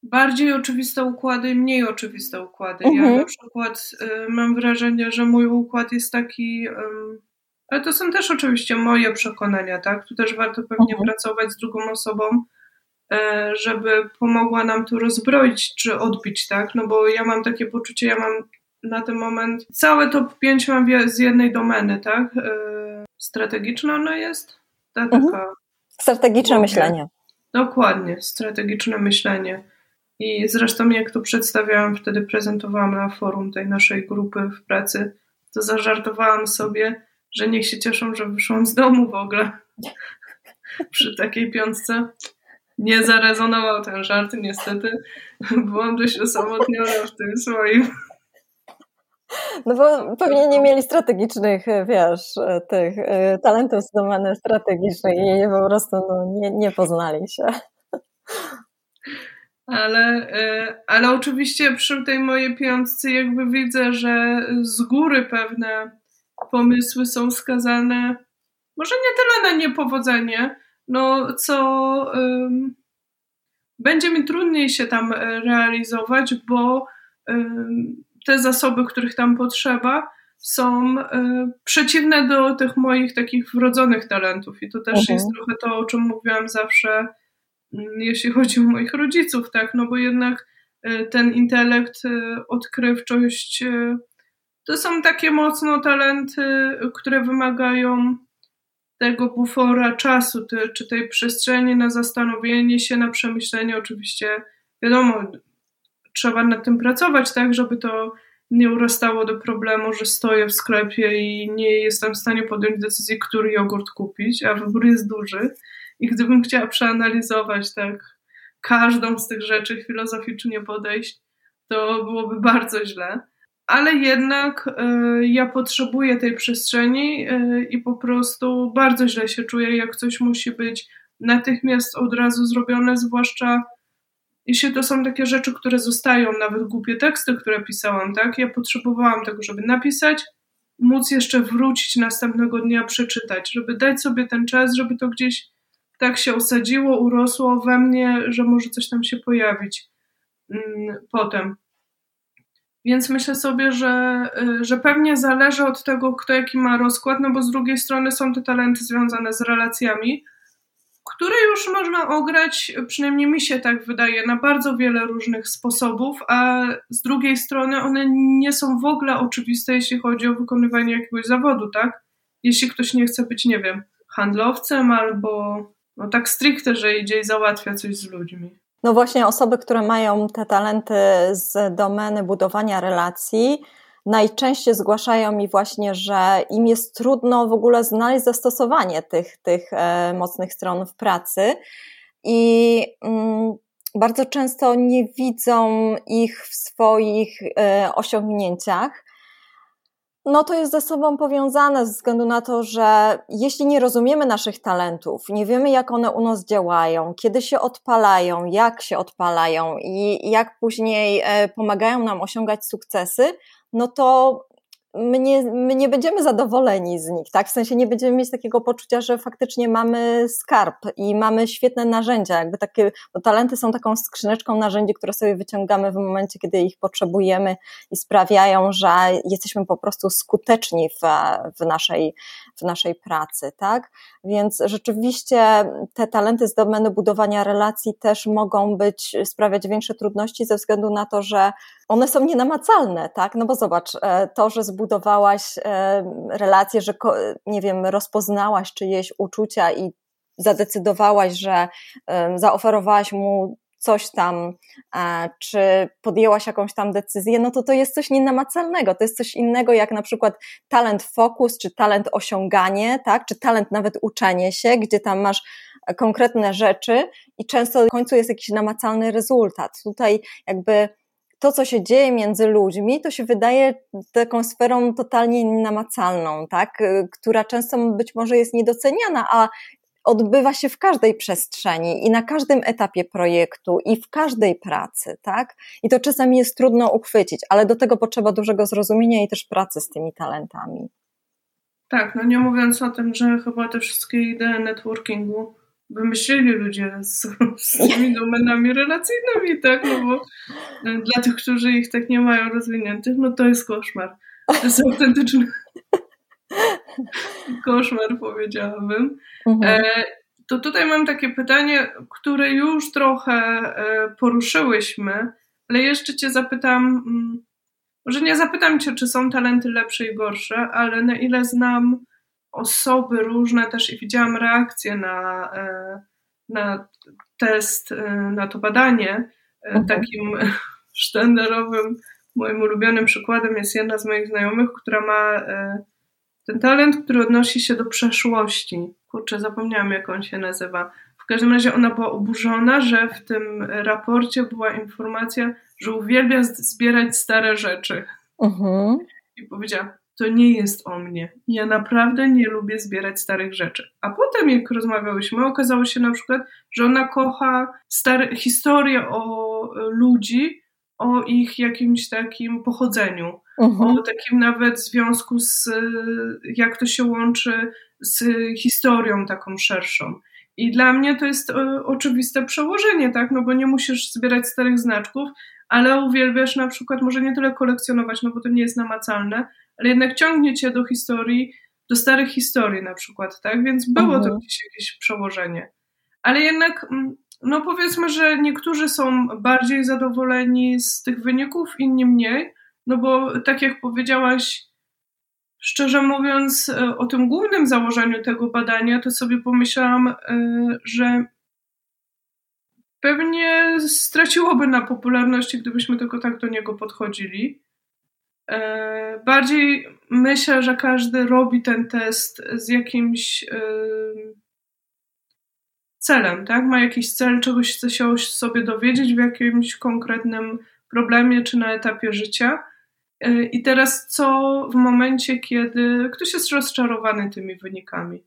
bardziej oczywiste układy i mniej oczywiste układy. Mhm. Ja na przykład y, mam wrażenie, że mój układ jest taki. Ale to są też oczywiście moje przekonania, tak? Tu też warto pewnie mhm. pracować z drugą osobą, żeby pomogła nam tu rozbroić czy odbić, tak? No bo ja mam takie poczucie, ja mam na ten moment całe top 5 mam z jednej domeny, tak? Y, strategiczna ona jest? Ta mhm. taka. Strategiczne myślenie. Dokładnie, strategiczne myślenie. I zresztą jak to przedstawiałam, wtedy prezentowałam na forum tej naszej grupy w pracy, to zażartowałam sobie, że niech się cieszą, że wyszłam z domu w ogóle <laughs> przy takiej piątce. Nie zarezonował ten żart, niestety. Byłam dość osamotniona w tym swoim. No bo pewnie nie mieli strategicznych, wiesz, tych y, talentów z domeny strategicznej i po prostu no, nie, nie poznali się ale, e, ale oczywiście przy tej mojej piątce jakby widzę, że z góry pewne pomysły są skazane może nie tyle na niepowodzenie, no co um, będzie mi trudniej się tam e, realizować, bo um, te zasoby, których tam potrzeba, są um, przeciwne do tych moich takich wrodzonych talentów. I to też mhm. jest trochę to, o czym mówiłam zawsze Mm, jeśli chodzi o moich rodziców, tak, no bo jednak e, ten intelekt, e, odkrywczość e, to są takie mocno talenty, które wymagają tego bufora czasu, te, czy tej przestrzeni na zastanowienie się, na przemyślenie. Oczywiście, wiadomo, trzeba nad tym pracować, tak, żeby to nie urastało do problemu, że stoję w sklepie i nie jestem w stanie podjąć decyzji, który jogurt kupić, a wybór jest duży. I gdybym chciała przeanalizować tak każdą z tych rzeczy, filozoficznie podejść, to byłoby bardzo źle. Ale jednak y, ja potrzebuję tej przestrzeni y, i po prostu bardzo źle się czuję, jak coś musi być natychmiast od razu zrobione, zwłaszcza jeśli to są takie rzeczy, które zostają, nawet głupie teksty, które pisałam, tak? Ja potrzebowałam tego, żeby napisać, móc jeszcze wrócić następnego dnia, przeczytać, żeby dać sobie ten czas, żeby to gdzieś tak się usadziło, urosło we mnie, że może coś tam się pojawić mm, potem. Więc myślę sobie, że, y, że pewnie zależy od tego, kto jaki ma rozkład, no bo z drugiej strony są te talenty związane z relacjami, które już można ograć, przynajmniej mi się tak wydaje, na bardzo wiele różnych sposobów, a z drugiej strony one nie są w ogóle oczywiste, jeśli chodzi o wykonywanie jakiegoś zawodu, tak? Jeśli ktoś nie chce być, nie wiem, handlowcem albo no tak stricte, że idzie i załatwia coś z ludźmi. No właśnie osoby, które mają te talenty z domeny budowania relacji, najczęściej zgłaszają mi właśnie, że im jest trudno w ogóle znaleźć zastosowanie tych, tych e, mocnych stron w pracy. I mm, bardzo często nie widzą ich w swoich e, osiągnięciach no to jest ze sobą powiązane ze względu na to, że jeśli nie rozumiemy naszych talentów, nie wiemy jak one u nas działają, kiedy się odpalają, jak się odpalają i jak później e, pomagają nam osiągać sukcesy, no to my nie, my nie będziemy zadowoleni z nich, tak? W sensie nie będziemy mieć takiego poczucia, że faktycznie mamy skarb i mamy świetne narzędzia, jakby takie, bo talenty są taką skrzyneczką narzędzi, które sobie wyciągamy w momencie, kiedy ich potrzebujemy i sprawiają, że jesteśmy po prostu skuteczni w, w, naszej, w naszej pracy, tak? Więc rzeczywiście te talenty z domeny budowania relacji też mogą być, sprawiać większe trudności ze względu na to, że one są nienamacalne, tak? No bo zobacz, e, to, że zbudowałaś e, relację, że nie wiem, rozpoznałaś czyjeś uczucia i zadecydowałaś, że zaoferowałaś mu coś tam, e, czy podjęłaś jakąś tam decyzję, no to to jest coś nienamacalnego. To jest coś innego jak na przykład talent fokus, czy talent osiąganie, tak? Czy talent nawet uczenie się, gdzie tam masz konkretne rzeczy i często w końcu jest jakiś namacalny rezultat. Tutaj jakby to, co się dzieje między ludźmi, to się wydaje taką sferą totalnie namacalną, tak? która często być może jest niedoceniana, a odbywa się w każdej przestrzeni i na każdym etapie projektu i w każdej pracy, tak? I to czasami jest trudno uchwycić, ale do tego potrzeba dużego zrozumienia i też pracy z tymi talentami. Tak, no nie mówiąc o tym, że chyba te wszystkie idee networkingu wymyślili ludzie z, z tymi domenami relacyjnymi, tak? No bo e, dla tych, którzy ich tak nie mają rozwiniętych, no to jest koszmar. To jest autentyczny <laughs> koszmar, powiedziałabym. Mhm. E, to tutaj mam takie pytanie, które już trochę e, poruszyłyśmy, ale jeszcze Cię zapytam, mm, może nie zapytam Cię, czy są talenty lepsze i gorsze, ale na ile znam osoby różne też i widziałam reakcje na, e, na test, na to badanie. Mhm. Takim <laughs> sztandarowym, moim ulubionym przykładem jest jedna z moich znajomych, która ma ten talent, który odnosi się do przeszłości. Kurczę, zapomniałam, jak on się nazywa. W każdym razie ona była oburzona, że w tym raporcie była informacja, że uwielbia zbierać stare rzeczy. Uh-huh. I powiedziała, to nie jest o mnie. Ja naprawdę nie lubię zbierać starych rzeczy. A potem, jak rozmawiałyśmy, okazało się na przykład, że ona kocha stare, historie o ludzi, o ich jakimś takim pochodzeniu, uh-huh. o takim nawet związku z, jak to się łączy z historią taką szerszą. I dla mnie to jest e, oczywiste przełożenie, tak? No bo nie musisz zbierać starych znaczków, ale uwielbiasz na przykład, może nie tyle kolekcjonować, no bo to nie jest namacalne, ale jednak ciągnie cię do historii, do starych historii na przykład, tak? Więc było uh-huh. to mhm. gdzieś jakieś przełożenie. Ale jednak mm, no powiedzmy, że niektórzy są bardziej zadowoleni z tych wyników, inni mniej, no bo tak jak powiedziałaś, szczerze mówiąc, e, o tym głównym założeniu tego badania, to sobie pomyślałam, e, że pewnie straciłoby na popularności, gdybyśmy tylko tak do niego podchodzili. E, bardziej myślę, że każdy robi ten test z jakimś celem, tak? Ma jakiś cel, czegoś chce się sobie dowiedzieć w jakimś konkretnym problemie czy na etapie życia. Y, I teraz co w momencie, kiedy ktoś jest rozczarowany tymi wynikami?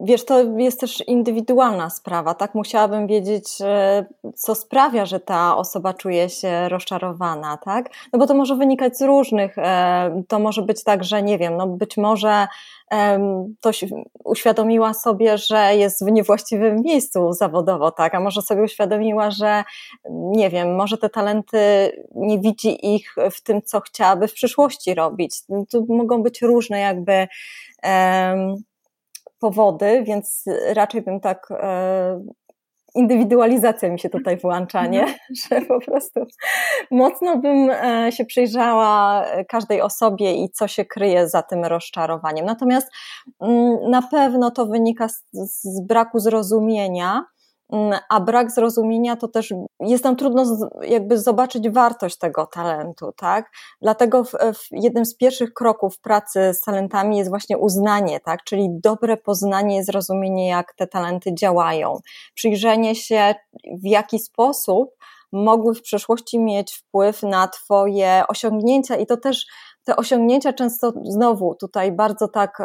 Wiesz, to jest też indywidualna sprawa, tak? Musiałabym wiedzieć, co sprawia, że ta osoba czuje się rozczarowana, tak? No bo to może wynikać z różnych, e, to może być tak, że nie wiem, no być może ktoś uświadomiła sobie, że jest w niewłaściwym miejscu zawodowo, tak? A może sobie uświadomiła, że nie wiem, może te talenty nie widzi ich w tym, co chciałaby w przyszłości robić. Tu mogą być różne jakby powody, więc raczej bym tak e, indywidualizacja mi się tutaj włącza, nie? Mhm. <laughs> że po prostu mocno bym e, się przyjrzała każdej osobie i co się kryje za tym rozczarowaniem. Natomiast mm, na pewno to wynika z, z braku zrozumienia a brak zrozumienia to też jest nam trudno jakby zobaczyć wartość tego talentu, tak? Dlatego w, w jednym z pierwszych kroków pracy z talentami jest właśnie uznanie, tak? Czyli dobre poznanie, zrozumienie, jak te talenty działają, przyjrzenie się, w jaki sposób mogły w przyszłości mieć wpływ na Twoje osiągnięcia i to też te osiągnięcia często znowu tutaj bardzo tak,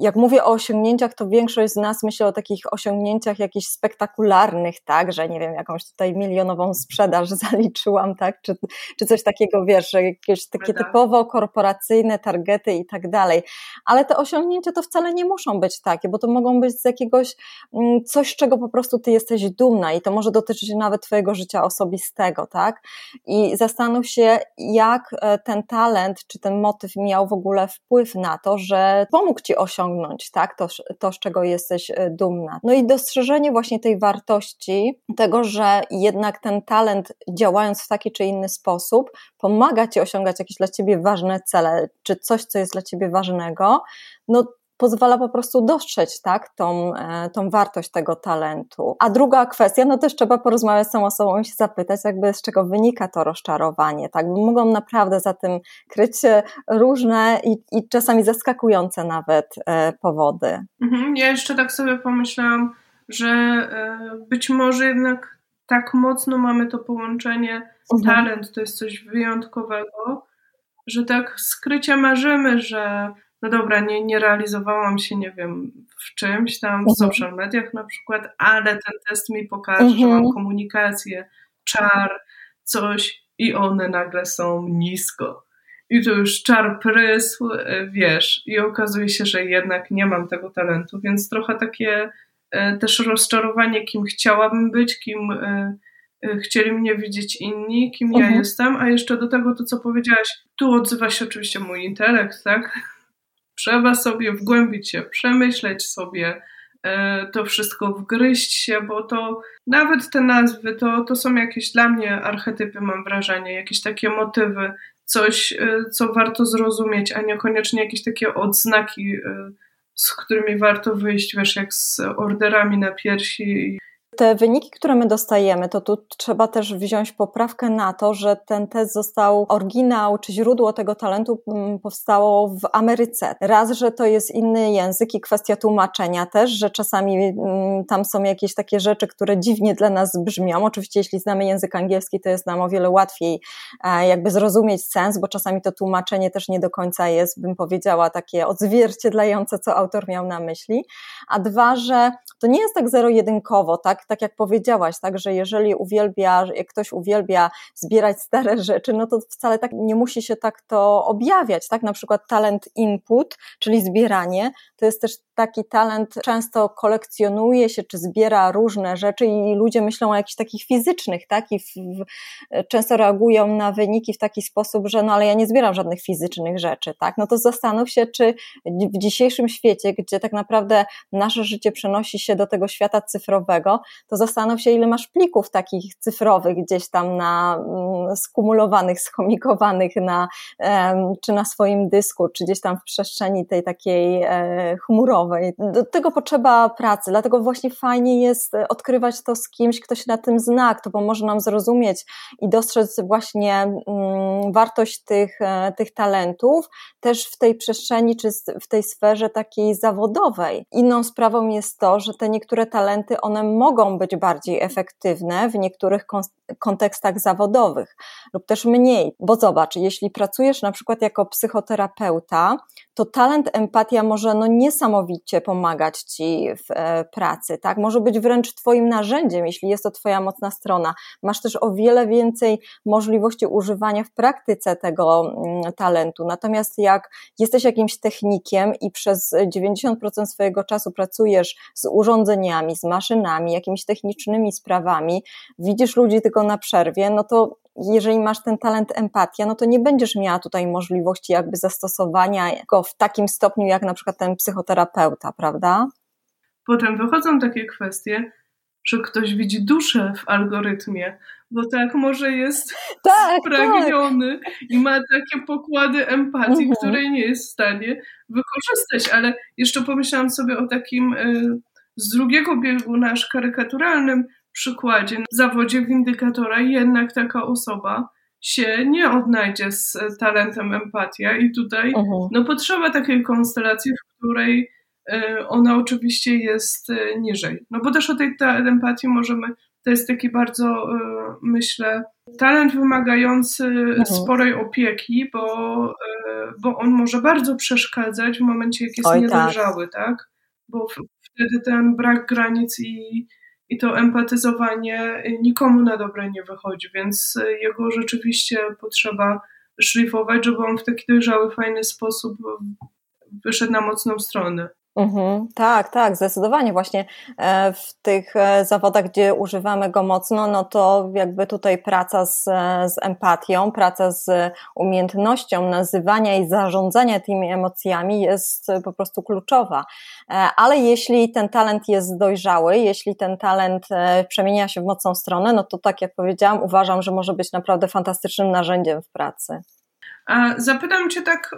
jak mówię o osiągnięciach, to większość z nas myśli o takich osiągnięciach jakichś spektakularnych, tak, że nie wiem, jakąś tutaj milionową sprzedaż <laughs> zaliczyłam, tak, czy, czy coś takiego, wiesz, jakieś takie typowo korporacyjne targety i tak dalej. Ale te osiągnięcia to wcale nie muszą być takie, bo to mogą być z jakiegoś mm, coś, czego po prostu ty jesteś dumna i to może dotyczyć nawet twojego życia osobistego, tak? I zastanów się, jak e, ten talent, czy ten motyw miał w ogóle wpływ na to, że pomógł ci osiągnąć tak, to, to, z czego jesteś e, dumna. No i dostrzeżenie właśnie tej wartości, tego, że jednak ten talent działając w taki czy inny sposób pomaga ci osiągać jakieś dla ciebie ważne cele, czy coś, co jest dla ciebie ważnego, no pozwala po prostu dostrzec tak, tą, e, tą wartość tego talentu. A druga kwestia, no też trzeba porozmawiać z tą osobą i się zapytać, jakby z czego wynika to rozczarowanie. Tak? Mogą naprawdę za tym kryć się różne i, i czasami zaskakujące nawet e, powody. Mhm, ja jeszcze tak sobie pomyślałam, że e, być może jednak tak mocno mamy to połączenie, mhm. talent to jest coś wyjątkowego, że tak skrycie marzymy, że no dobra, nie, nie realizowałam się, nie wiem, w czymś tam, w mhm. social mediach na przykład, ale ten test mi pokaże, mhm. że mam mhm. komunikację, czar, coś i one nagle są nisko. I to już czar prysł, e, wiesz, i okazuje się, że jednak nie mam tego talentu, więc trochę takie e, też rozczarowanie, kim chciałabym być, kim e, chcieli mnie widzieć inni, kim mhm. ja jestem, a jeszcze do tego to, co powiedziałaś, tu odzywa się oczywiście mój intelekt, tak? Trzeba sobie wgłębić się, przemyśleć sobie e, to wszystko, wgryźć się, bo to nawet te nazwy to, to są jakieś dla mnie archetypy, mam wrażenie, jakieś takie motywy, coś, e, co warto zrozumieć, a niekoniecznie jakieś takie odznaki, e, z którymi warto wyjść, wiesz, jak z orderami na piersi te wyniki, które my dostajemy, to tu trzeba też wziąć poprawkę na to, że ten test został, oryginał czy źródło tego talentu mm, powstało w Ameryce. Raz, że to jest inny język i kwestia tłumaczenia też, że czasami mm, tam są jakieś takie rzeczy, które dziwnie dla nas brzmią. Oczywiście, jeśli znamy język angielski, to jest nam o wiele łatwiej e, jakby zrozumieć sens, bo czasami to tłumaczenie też nie do końca jest, bym powiedziała, takie odzwierciedlające, co autor miał na myśli. A dwa, że to nie jest tak zero-jedynkowo, tak? Tak jak powiedziałaś, tak, że jeżeli uwielbia, jak ktoś uwielbia zbierać stare <laughs> rzeczy, no to wcale tak nie musi się tak to objawiać, tak? Na przykład talent input, czyli zbieranie, to jest też taki talent często kolekcjonuje się czy zbiera różne rzeczy i ludzie myślą o jakichś takich fizycznych, tak? I w, w, często reagują na wyniki w taki sposób, że no ale ja nie zbieram żadnych fizycznych rzeczy, tak? No to zastanów się, czy w dzisiejszym świecie, gdzie tak naprawdę nasze życie przenosi się do tego świata cyfrowego, to zastanów się, ile masz plików takich cyfrowych gdzieś tam na mm, skumulowanych, schomikowanych na, czy na swoim dysku, czy gdzieś tam w przestrzeni tej takiej e, chmurowej. Do tego potrzeba pracy, dlatego właśnie fajnie jest odkrywać to z kimś, kto się na tym zna, kto pomoże nam zrozumieć i dostrzec właśnie mm, wartość tych, e, tych talentów też w tej przestrzeni, czy w tej sferze takiej zawodowej. Inną sprawą jest to, że te niektóre talenty, one mogą być bardziej efektywne w niektórych kontekstach zawodowych lub też mniej. Bo zobacz, jeśli pracujesz na przykład jako psychoterapeuta, to talent empatia może no niesamowicie pomagać ci w e, pracy, tak? Może być wręcz twoim narzędziem, jeśli jest to twoja mocna strona. Masz też o wiele więcej możliwości używania w praktyce tego mm, talentu. Natomiast jak jesteś jakimś technikiem i przez 90% swojego czasu pracujesz z urządzeniami, z maszynami, jakimiś technicznymi sprawami, widzisz ludzi tylko na przerwie, no to jeżeli masz ten talent empatia, no to nie będziesz miała tutaj możliwości jakby zastosowania go w takim stopniu, jak na przykład ten psychoterapeuta, prawda? Potem wychodzą takie kwestie, że ktoś widzi duszę w algorytmie, bo tak może jest <laughs> tak, spragniony tak. i ma takie pokłady empatii, mhm. której nie jest w stanie wykorzystać. Ale jeszcze pomyślałam sobie o takim y, z drugiego biegu nasz karykaturalnym przykładzie, w zawodzie windykatora jednak taka osoba się nie odnajdzie z talentem empatia i tutaj uh-huh. no, potrzeba takiej konstelacji, w której y, ona oczywiście jest y, niżej. No bo też o tej empatii możemy, to jest taki bardzo, y, myślę, talent wymagający uh-huh. sporej opieki, bo, bo on może bardzo przeszkadzać w momencie, jak jest Oj, tak. niedojrzały, tak. tak? Bo wtedy ten brak granic i i to empatyzowanie nikomu na dobre nie wychodzi, więc jego rzeczywiście potrzeba szlifować, żeby on w taki dojrzały, fajny sposób wyszedł na mocną stronę. Mhm, tak, tak, zdecydowanie. Właśnie e, w tych e, zawodach, gdzie używamy go mocno, no to jakby tutaj praca z, z empatią, praca z umiejętnością nazywania i zarządzania tymi emocjami jest po prostu kluczowa. E, ale jeśli ten talent jest dojrzały, jeśli ten talent przemienia się w mocną stronę, no to tak jak powiedziałam, uważam, że może być naprawdę fantastycznym narzędziem w pracy. A zapytam Cię tak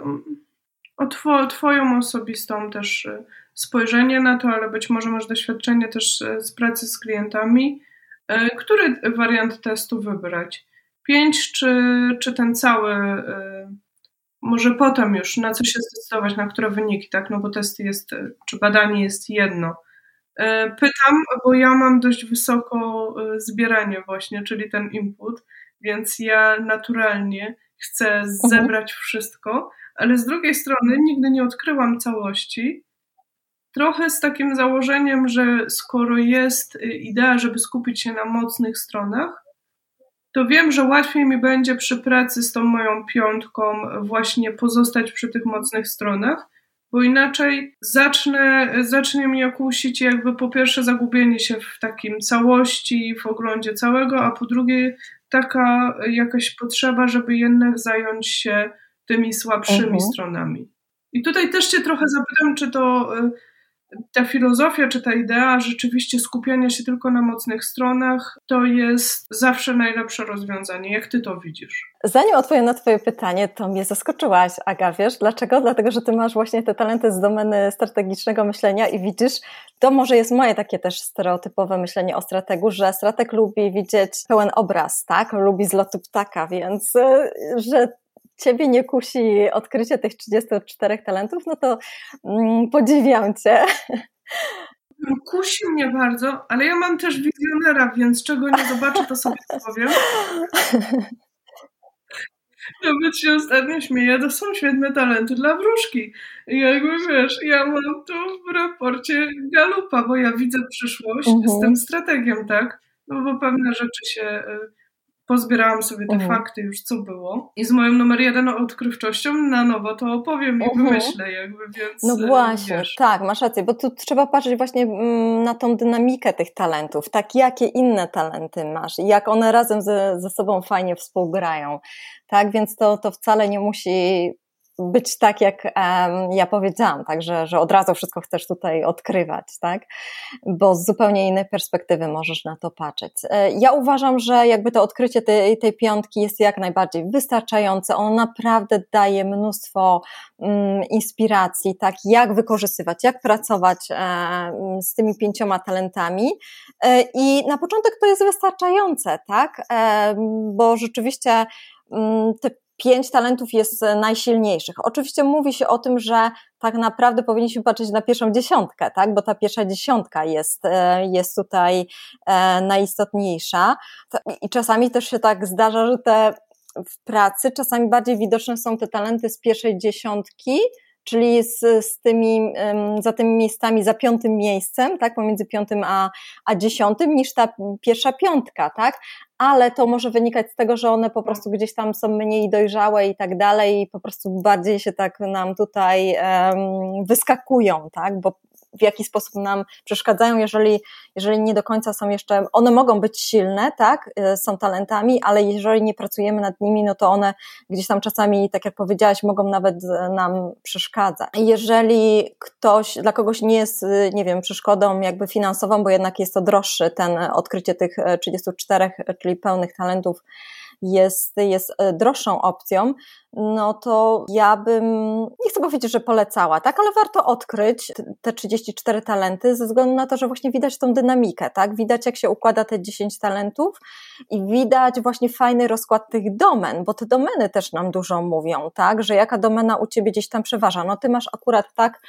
o two, Twoją osobistą też y, spojrzenie na to, ale być może masz doświadczenie też y, z pracy z klientami. Y, który wariant testu wybrać? Pięć czy, czy ten cały? Może potem już na co się zdecydować, na które wyniki, tak? No bo test jest, czy badanie jest jedno. Pytam, bo ja mam dość wysoko zbieranie właśnie, czyli ten input, więc ja naturalnie chcę mhm. zebrać wszystko, ale z drugiej strony nigdy nie odkryłam całości. Trochę z takim założeniem, że skoro jest y, idea, żeby skupić się na mocnych stronach, to wiem, że łatwiej mi będzie przy pracy z tą moją piątką właśnie pozostać przy tych mocnych stronach, bo inaczej zacznę, zacznie mnie kusić jakby po pierwsze zagubienie się w takim całości, w oglądzie całego, a po drugie taka jakaś potrzeba, żeby jednak zająć się tymi słabszymi mhm. stronami. I tutaj też Cię trochę zapytam, czy to y, ta filozofia czy ta idea rzeczywiście skupiania się tylko na mocnych stronach to jest zawsze najlepsze rozwiązanie. Jak ty to widzisz? Zanim odpowiem na Twoje pytanie, to mnie zaskoczyłaś, Aga, wiesz dlaczego? Dlatego, że Ty masz właśnie te talenty z domeny strategicznego myślenia i widzisz, to może jest moje takie też stereotypowe myślenie o strategu, że strateg lubi widzieć pełen obraz, tak? Lubi z lotu ptaka, więc e, że ciebie nie kusi odkrycie tych 34 talentów, no to mm, podziwiam cię. Kusi mnie bardzo, ale ja mam też wizjonera, więc czego nie zobaczę, to sobie <laughs> powiem. Nawet się ostatnio śmieję, to są świetne talenty dla wróżki. I jakby wiesz, ja mam to w raporcie Galupa, bo ja widzę przyszłość, mhm. jestem strategiem, tak? No bo pewne rzeczy się y, pozbierałam sobie te mhm. fakty już, co było. I z moją numer jeden odkrywczością na nowo to opowiem i mhm. wymyślę jakby, więc... No e, właśnie, wiesz. tak, masz rację, bo tu trzeba patrzeć właśnie mm, na tą dynamikę tych talentów, tak, jakie inne talenty masz i jak one razem ze, ze sobą fajnie współgrają, tak, więc to, to wcale nie musi być tak, jak um, ja powiedziałam, tak, że, że od razu wszystko chcesz tutaj odkrywać, tak, bo z zupełnie innej perspektywy możesz na to patrzeć. E, ja uważam, że jakby to odkrycie tej, tej piątki jest jak najbardziej wystarczające, ono naprawdę daje mnóstwo um, inspiracji, tak, jak wykorzystywać, jak pracować um, z tymi pięcioma talentami. E, i na początek to jest wystarczające, tak, bo rzeczywiście mm, te pięć talentów jest e, najsilniejszych. Oczywiście mówi się o tym, że tak naprawdę powinniśmy patrzeć na pierwszą dziesiątkę, tak? bo ta pierwsza dziesiątka jest, e, jest tutaj e, najistotniejsza. I czasami też się tak zdarza, że te w pracy czasami bardziej widoczne są te talenty z pierwszej dziesiątki, czyli z, z tymi, za tymi miejscami, za piątym miejscem, tak, pomiędzy piątym a, a dziesiątym, niż ta pierwsza piątka, tak, ale to może wynikać z tego, że one po prostu gdzieś tam są mniej dojrzałe i tak dalej i po prostu bardziej się tak nam tutaj um, wyskakują, tak, bo w jaki sposób nam przeszkadzają, jeżeli, jeżeli nie do końca są jeszcze, one mogą być silne, tak, y, są talentami, ale jeżeli nie pracujemy nad nimi, no to one gdzieś tam czasami, tak jak powiedziałaś, mogą nawet y, nam przeszkadzać. Jeżeli ktoś, dla kogoś nie jest, y, nie wiem, przeszkodą jakby finansową, bo jednak jest to droższy ten odkrycie tych 34, czyli pełnych talentów, jest, jest e, droższą opcją, no to ja bym, nie chcę powiedzieć, że polecała, tak, ale warto odkryć te 34 talenty ze względu na to, że właśnie widać tą dynamikę, tak, widać jak się układa te 10 talentów i widać właśnie fajny rozkład tych domen, bo te domeny też nam dużo mówią, tak, że jaka domena u Ciebie gdzieś tam przeważa, no Ty masz akurat tak,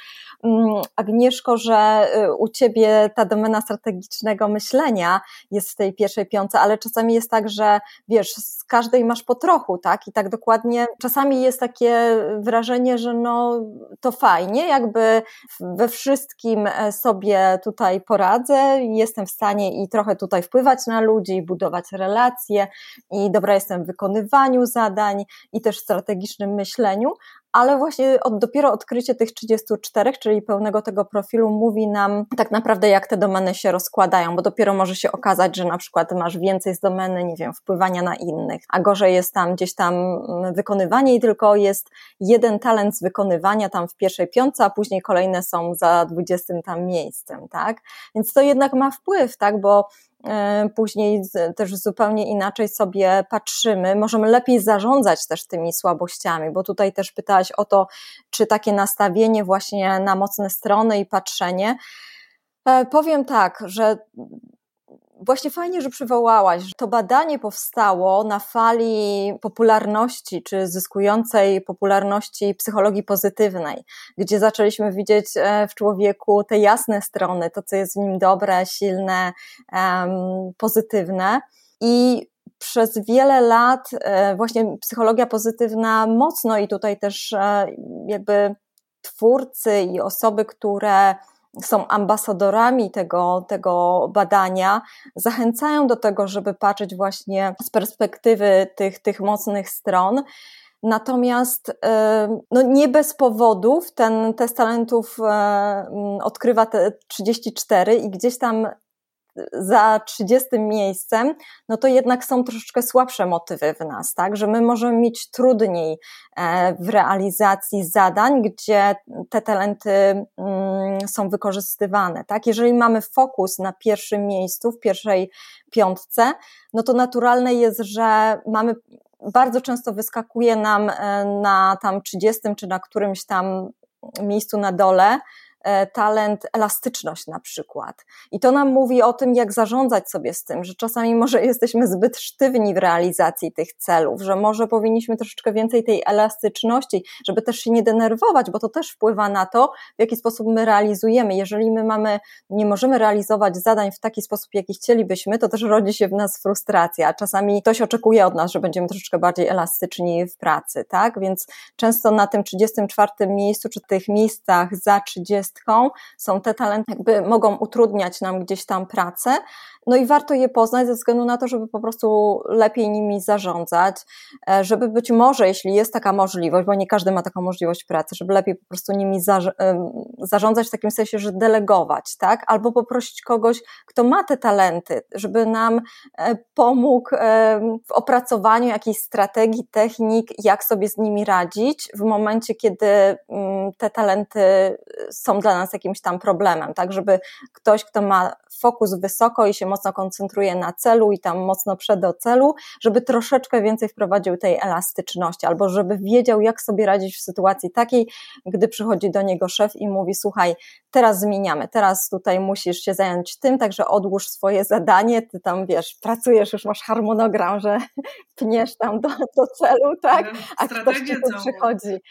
Agnieszko, że y, u Ciebie ta domena strategicznego myślenia jest w tej pierwszej piące, ale czasami jest tak, że wiesz, z każdej masz po trochu, tak, i tak dokładnie czasami jest takie wrażenie, że no to fajnie, jakby we wszystkim e, sobie tutaj poradzę, jestem w stanie i trochę tutaj wpływać na ludzi, budować relacje i dobra jestem w wykonywaniu zadań i też strategicznym myśleniu, ale właśnie od, dopiero odkrycie tych 34, czyli pełnego tego profilu, mówi nam tak naprawdę, jak te domeny się rozkładają, bo dopiero może się okazać, że na przykład masz więcej z domeny, nie wiem, wpływania na innych, a gorzej jest tam gdzieś tam mm, wykonywanie i tylko jest jeden talent z wykonywania tam w pierwszej piątce, a później kolejne są za dwudziestym tam miejscem, tak? Więc to jednak ma wpływ, tak? Bo później też zupełnie inaczej sobie patrzymy. Możemy lepiej zarządzać też tymi słabościami, bo tutaj też pytałaś o to, czy takie nastawienie właśnie na mocne strony i patrzenie. E, powiem tak, że Właśnie fajnie, że przywołałaś, że to badanie powstało na fali popularności, czy zyskującej popularności psychologii pozytywnej, gdzie zaczęliśmy widzieć e, w człowieku te jasne strony, to co jest w nim dobre, silne, pozytywne. I przez wiele lat właśnie psychologia pozytywna mocno i tutaj też jakby twórcy i osoby, które są ambasadorami tego, tego badania, zachęcają do tego, żeby patrzeć właśnie z perspektywy tych, tych mocnych stron. Natomiast no nie bez powodów ten test talentów odkrywa te 34 i gdzieś tam za 30 miejscem, no to jednak są troszeczkę słabsze motywy w nas, tak? Że my możemy mieć trudniej e, w realizacji zadań, gdzie te talenty mm, są wykorzystywane, tak? Jeżeli mamy fokus na pierwszym miejscu, w pierwszej piątce, no to naturalne jest, że mamy bardzo często wyskakuje nam e, na tam 30 czy na którymś tam miejscu na dole talent elastyczność na przykład. I to nam mówi o tym, jak zarządzać sobie z tym, że czasami może <laughs> jesteśmy zbyt sztywni w realizacji tych celów, że może powinniśmy troszeczkę więcej tej elastyczności, żeby też się nie denerwować, bo to też wpływa na to, w jaki sposób my realizujemy. Jeżeli my mamy, nie możemy realizować zadań w taki sposób, jaki chcielibyśmy, to też rodzi się w nas frustracja. Czasami ktoś oczekuje od nas, że będziemy troszeczkę bardziej elastyczni w pracy, tak? Więc często na tym 34 miejscu, czy tych miejscach za 30 są te talenty, jakby mogą utrudniać nam gdzieś tam pracę, no i warto je poznać ze względu na to, żeby po prostu lepiej nimi zarządzać, e, żeby być może, jeśli jest taka możliwość, bo nie każdy ma taką możliwość pracy, żeby lepiej po prostu nimi zarządzać w takim sensie, że delegować, tak? Albo poprosić kogoś, kto ma te talenty, żeby nam e, pomógł e, w opracowaniu jakiejś strategii, technik, jak sobie z nimi radzić w momencie, kiedy mm, te talenty są dla nas jakimś tam problemem, tak? Żeby ktoś, kto ma fokus wysoko i się mocno koncentruje na celu i tam mocno przed do celu, żeby troszeczkę więcej wprowadził tej elastyczności, albo żeby wiedział, jak sobie radzić w sytuacji takiej, gdy przychodzi do niego szef i mówi: Słuchaj, teraz zmieniamy, teraz tutaj musisz się zająć tym, także odłóż swoje zadanie, ty tam wiesz, pracujesz, już masz harmonogram, że <laughs> pniesz tam do, do celu, tak? A ktoś ci tu przychodzi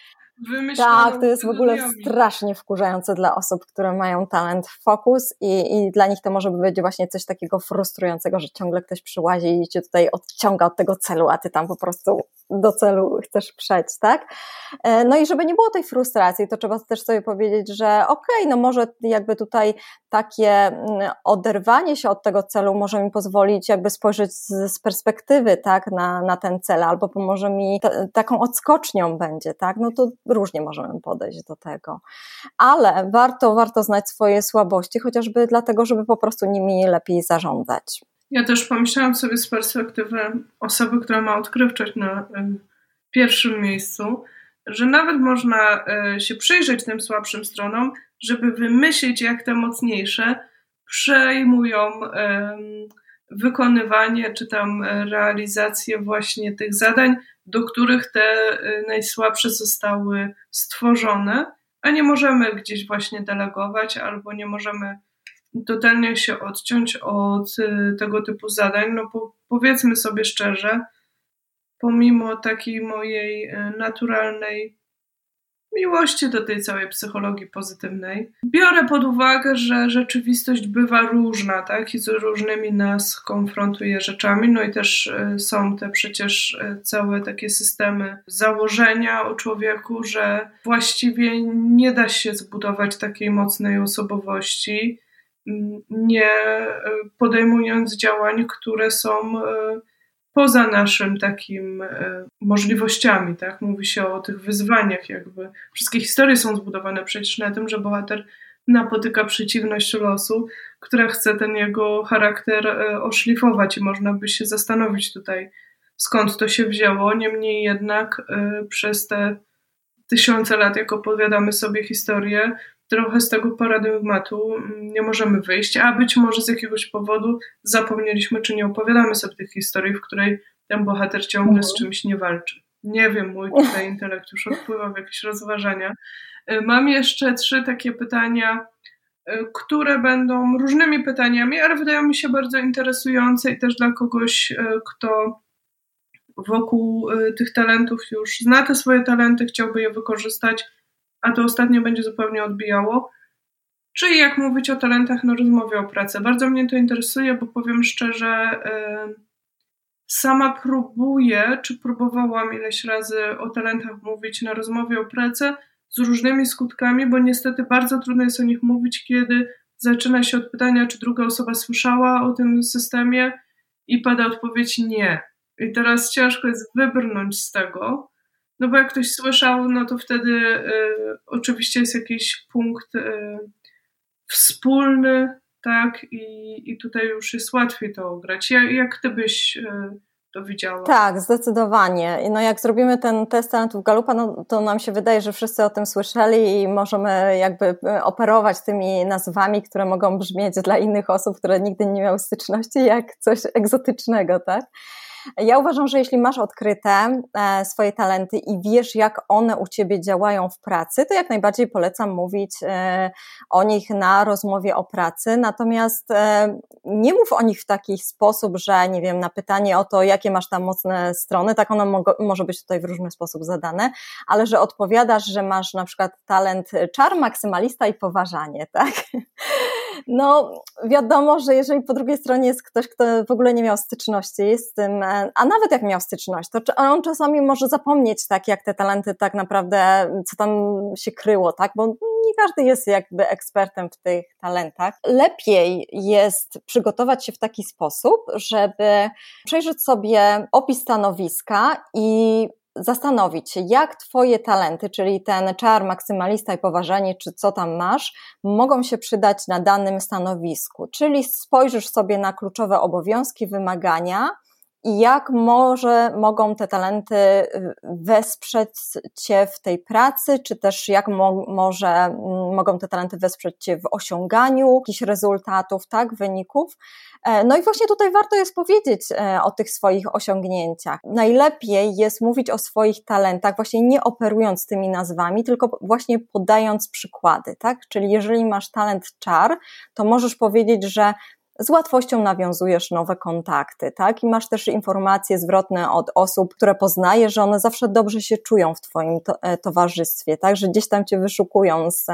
tak, to jest w ogóle strasznie wkurzające dla osób, które mają talent fokus i, i dla nich to może być właśnie coś takiego frustrującego, że ciągle ktoś przyłazi i cię tutaj odciąga od tego celu, a ty tam po prostu do celu chcesz przejść, tak? E, no i żeby nie było tej frustracji, to trzeba też sobie powiedzieć, że okej, okay, no może jakby tutaj takie mm, oderwanie się od tego celu może mi pozwolić jakby spojrzeć z, z perspektywy, tak, na, na ten cel, albo pomoże mi, taką odskocznią będzie, tak? No to różnie możemy podejść do tego. Ale warto, warto znać swoje słabości, chociażby dlatego, żeby po prostu nimi lepiej zarządzać. Ja też pomyślałam sobie z perspektywy osoby, która ma odkrywczość na pierwszym miejscu, że nawet można y, się przyjrzeć tym słabszym stronom, żeby wymyślić, jak te mocniejsze przejmują wykonywanie czy tam realizację właśnie tych zadań, do których te y, najsłabsze zostały stworzone, a nie możemy gdzieś właśnie delegować albo nie możemy totalnie się odciąć od y, tego typu zadań. No po, powiedzmy sobie szczerze, pomimo takiej mojej y, naturalnej miłości do tej całej psychologii pozytywnej. Biorę pod uwagę, że rzeczywistość bywa różna, tak? I z różnymi nas konfrontuje rzeczami. No i też y, są te przecież całe takie systemy założenia o człowieku, że właściwie nie da się zbudować takiej mocnej osobowości, nie y, podejmując działań, które są poza naszym takim e, możliwościami, tak? Mówi się o tych wyzwaniach, jakby. Wszystkie historie są zbudowane przecież na tym, że bohater napotyka przeciwność losu, która chce ten jego charakter e, oszlifować i można by się zastanowić tutaj, skąd to się wzięło. Niemniej jednak e, przez te tysiące lat, jak opowiadamy sobie historię, trochę z tego paradygmatu mm, nie możemy wyjść, a być może z jakiegoś powodu zapomnieliśmy, czy nie opowiadamy sobie tych historii, w której ten bohater ciągle z mhm. czymś nie walczy. Nie wiem, mój tutaj intelekt już odpływa w jakieś rozważania. Y, mam jeszcze trzy takie pytania, y, które będą różnymi pytaniami, ale wydają mi się bardzo interesujące i też dla kogoś, y, kto wokół tych talentów już zna te swoje talenty, chciałby je wykorzystać a to ostatnio będzie zupełnie odbijało. Czyli jak mówić o talentach na rozmowie o pracę. Bardzo mnie to interesuje, bo powiem szczerze, sama próbuję, czy próbowałam ileś razy o talentach mówić na rozmowie o pracy z różnymi skutkami, bo niestety bardzo trudno jest o nich mówić, kiedy zaczyna się od pytania, czy druga osoba słyszała o tym systemie i pada odpowiedź nie. I teraz ciężko jest wybrnąć z tego, no bo jak ktoś słyszał, no to wtedy y, oczywiście jest jakiś punkt y, wspólny, tak, i, i tutaj już jest łatwiej to ograć. Jak, jak ty byś y, to widziała? Tak, zdecydowanie. No jak zrobimy ten test talentów Galupa, no to nam się wydaje, że wszyscy o tym słyszeli i możemy jakby operować tymi nazwami, które mogą brzmieć dla innych osób, które nigdy nie miały styczności, jak coś egzotycznego, tak? Ja uważam, że jeśli masz odkryte e, swoje talenty i wiesz, jak one u ciebie działają w pracy, to jak najbardziej polecam mówić e, o nich na rozmowie o pracy. Natomiast e, nie mów o nich w taki sposób, że nie wiem, na pytanie o to, jakie masz tam mocne strony, tak ono może być tutaj w różny sposób zadane, ale że odpowiadasz, że masz na przykład talent czar, maksymalista i poważanie, <laughs> tak? No, wiadomo, że jeżeli po drugiej stronie jest ktoś, kto w ogóle nie miał styczności z tym, e, a nawet jak miał styczność, to on czasami może zapomnieć, tak, jak te talenty tak naprawdę, co tam się kryło, tak, bo nie każdy jest jakby ekspertem w tych talentach. Lepiej jest przygotować się w taki sposób, żeby przejrzeć sobie opis stanowiska i zastanowić się, jak Twoje talenty, czyli ten czar, maksymalista i poważanie, czy co tam masz, mogą się przydać na danym stanowisku. Czyli spojrzysz sobie na kluczowe obowiązki, wymagania, i jak może mogą te talenty y, wesprzeć Cię w tej pracy, czy też jak mo może mm, mogą te talenty wesprzeć Cię w osiąganiu jakichś rezultatów, tak, wyników. E, no i właśnie tutaj warto jest powiedzieć e, o tych swoich osiągnięciach. Najlepiej jest mówić o swoich talentach, właśnie nie operując tymi nazwami, tylko właśnie podając przykłady, tak? Czyli jeżeli masz talent czar, to możesz powiedzieć, że z łatwością nawiązujesz nowe kontakty, tak? I masz też informacje zwrotne od osób, które poznajesz, że one zawsze dobrze się czują w Twoim to, e, towarzystwie, tak? Że gdzieś tam Cię wyszukują z,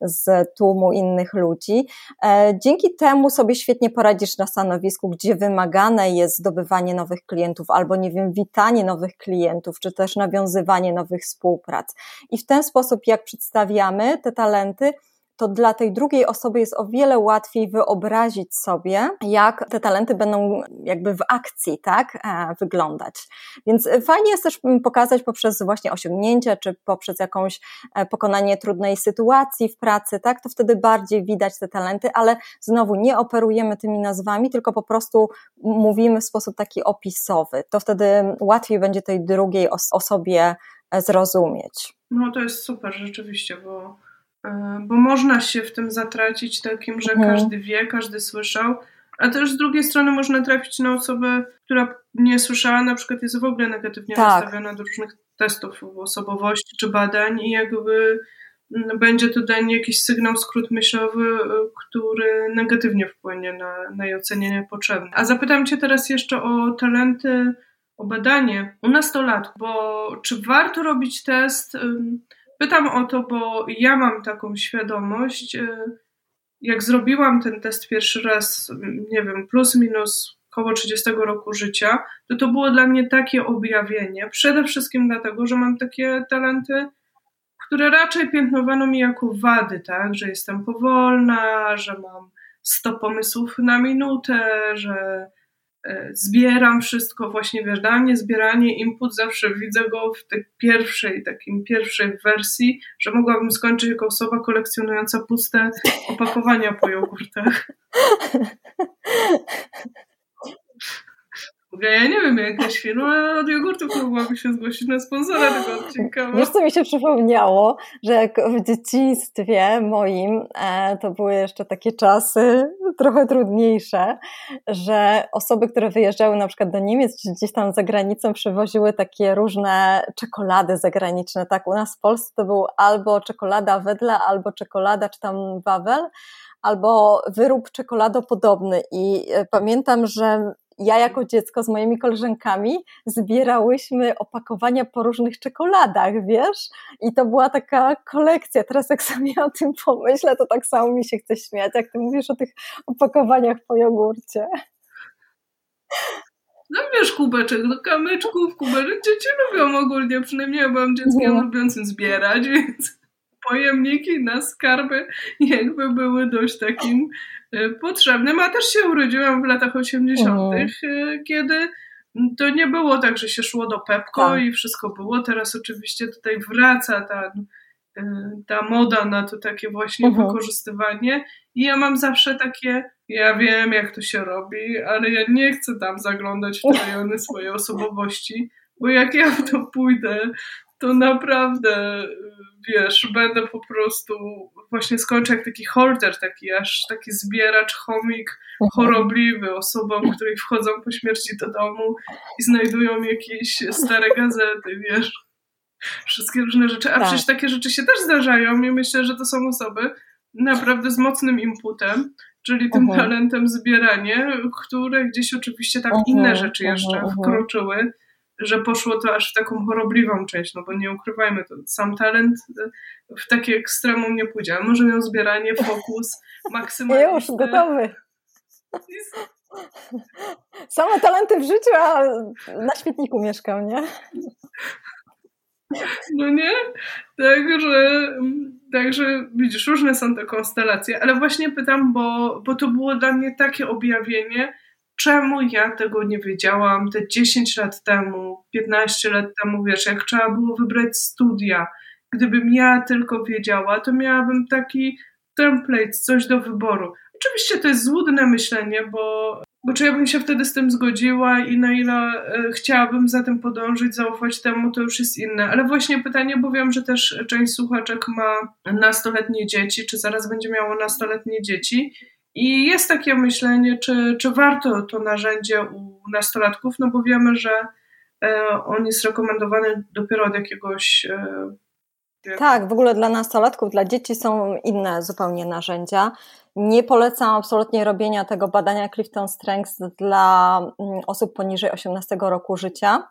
z tłumu innych ludzi. E, dzięki temu sobie świetnie poradzisz na stanowisku, gdzie wymagane jest zdobywanie nowych klientów, albo nie wiem, witanie nowych klientów, czy też nawiązywanie nowych współprac. I w ten sposób, jak przedstawiamy te talenty, to dla tej drugiej osoby jest o wiele łatwiej wyobrazić sobie, jak te talenty będą jakby w akcji, tak, e, wyglądać. Więc fajnie jest też pokazać poprzez właśnie osiągnięcia, czy poprzez jakąś e, pokonanie trudnej sytuacji w pracy, tak, to wtedy bardziej widać te talenty, ale znowu nie operujemy tymi nazwami, tylko po prostu mówimy w sposób taki opisowy. To wtedy łatwiej będzie tej drugiej osobie e, zrozumieć. No to jest super rzeczywiście, bo E, bo można się w tym zatracić takim, że mhm. każdy wie, każdy słyszał, a też z drugiej strony można trafić na osobę, która nie słyszała, na przykład jest w ogóle negatywnie tak. nastawiona do różnych testów osobowości czy badań i jakby mm, będzie to niej jakiś sygnał, skrót myślowy, e, który negatywnie wpłynie na, na jej ocenienie potrzebne. A zapytam Cię teraz jeszcze o talenty, o badanie u nastolatków, bo czy warto robić test Pytam o to, bo ja mam taką świadomość. E, jak zrobiłam ten test pierwszy raz, nie wiem, plus minus około 30 roku życia, to to było dla mnie takie objawienie. Przede wszystkim dlatego, że mam takie talenty, które raczej piętnowano mi jako wady, tak? Że jestem powolna, że mam 100 pomysłów na minutę, że zbieram wszystko, właśnie wiesz, dla mnie zbieranie input zawsze widzę go w tej pierwszej, takim pierwszej wersji, że mogłabym skończyć jako osoba kolekcjonująca puste opakowania po jogurtach. <laughs> Ja nie wiem, jakaś firma od jogurtów mogłaby się zgłosić na sponsora tego odcinka. Bo... Wiesz, co mi się przypomniało, że jak w dzieciństwie moim e, to były jeszcze takie czasy <laughs> trochę trudniejsze, że osoby, które wyjeżdżały na przykład do Niemiec czy gdzieś tam za granicą przywoziły takie różne czekolady zagraniczne. Tak, u nas w Polsce to był albo czekolada wedle, albo czekolada czy tam Wawel, albo wyrób czekoladopodobny. I e, pamiętam, że ja jako dziecko z moimi koleżankami zbierałyśmy opakowania po różnych czekoladach, wiesz? I to była taka kolekcja. Teraz jak <laughs> sobie o tym pomyślę, to tak samo mi się chce śmiać, jak ty mówisz o tych opakowaniach po jogurcie. no wiesz, kubeczek do kamyczków, kubeczek dzieci lubią ogólnie, przynajmniej ja byłam dzieckiem no. lubiącym zbierać, <laughs> więc pojemniki na skarby jakby były dość takim e, potrzebnym, a też się urodziłam w latach 80., mhm. E, kiedy to nie było tak, że się szło do Pepko tak. i wszystko było. Teraz oczywiście tutaj wraca ta, e, ta moda na to takie właśnie mhm. wykorzystywanie i ja mam zawsze takie, ja wiem jak to się robi, ale ja nie chcę tam zaglądać w rejony swojej osobowości, bo jak ja w to pójdę, to naprawdę, wiesz, będę po prostu, właśnie skończę jak taki holder, taki aż taki zbieracz, chomik mhm. chorobliwy, osobom, której wchodzą po śmierci do domu i znajdują jakieś stare gazety, wiesz, wszystkie różne rzeczy, a tak. przecież takie rzeczy się też zdarzają i myślę, że to są osoby naprawdę z mocnym inputem, czyli tym uh-huh. talentem zbieranie, które gdzieś oczywiście tam inne rzeczy jeszcze wkroczyły, że poszło to aż w taką chorobliwą część, no bo nie ukrywajmy, to sam talent w takie ekstremum nie pójdzie, ale może miał zbieranie, fokus, <laughs> maksymalnie. Już, gotowy. Same talenty w życiu, a na świetniku mieszkał, nie? No nie? Także, także widzisz, różne są te konstelacje, ale właśnie pytam, bo, bo to było dla mnie takie objawienie, czemu ja tego nie wiedziałam te 10 lat temu, 15 lat temu, wiesz, jak trzeba było wybrać studia. Gdybym ja tylko wiedziała, to miałabym taki template, coś do wyboru. Oczywiście to jest złudne myślenie, bo, bo czy ja bym się wtedy z tym zgodziła i na ile e, chciałabym za tym podążyć, zaufać temu, to już jest inne. Ale właśnie pytanie, bo wiem, że też część słuchaczek ma nastoletnie dzieci, czy zaraz będzie miało nastoletnie dzieci i jest takie myślenie, czy, czy warto to narzędzie u nastolatków, no bo wiemy, że e, on jest rekomendowany dopiero od jakiegoś. E, tak, w ogóle dla nastolatków, dla dzieci są inne zupełnie narzędzia. Nie polecam absolutnie robienia tego badania Clifton Strengths dla mm, osób poniżej 18 roku życia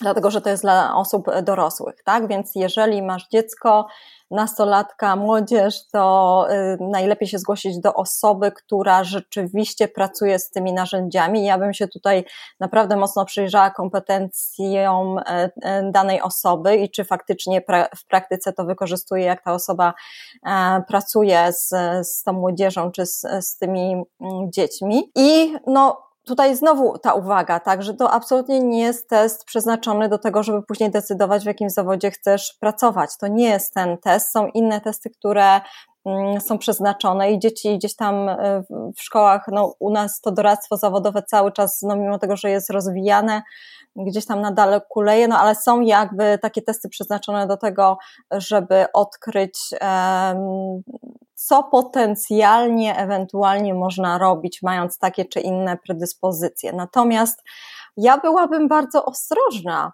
dlatego że to jest dla osób dorosłych, tak? Więc jeżeli masz dziecko, nastolatka, młodzież, to y, najlepiej się zgłosić do osoby, która rzeczywiście pracuje z tymi narzędziami. Ja bym się tutaj naprawdę mocno przyjrzała kompetencjom e, e, danej osoby i czy faktycznie w praktyce to wykorzystuje, jak ta osoba e, pracuje z, z tą młodzieżą czy z, z tymi mm, dziećmi. I no, tutaj znowu ta uwaga, tak, że to absolutnie nie jest test przeznaczony do tego, żeby później decydować, w jakim zawodzie chcesz pracować. To nie jest ten test, są inne testy, które są przeznaczone i dzieci gdzieś tam e, w szkołach, no u nas to doradztwo zawodowe cały czas, no mimo tego, że jest rozwijane, gdzieś tam nadal kuleje, no ale są jakby takie testy przeznaczone do tego, żeby odkryć co potencjalnie, ewentualnie można robić, mając takie czy inne predyspozycje. Natomiast ja byłabym bardzo ostrożna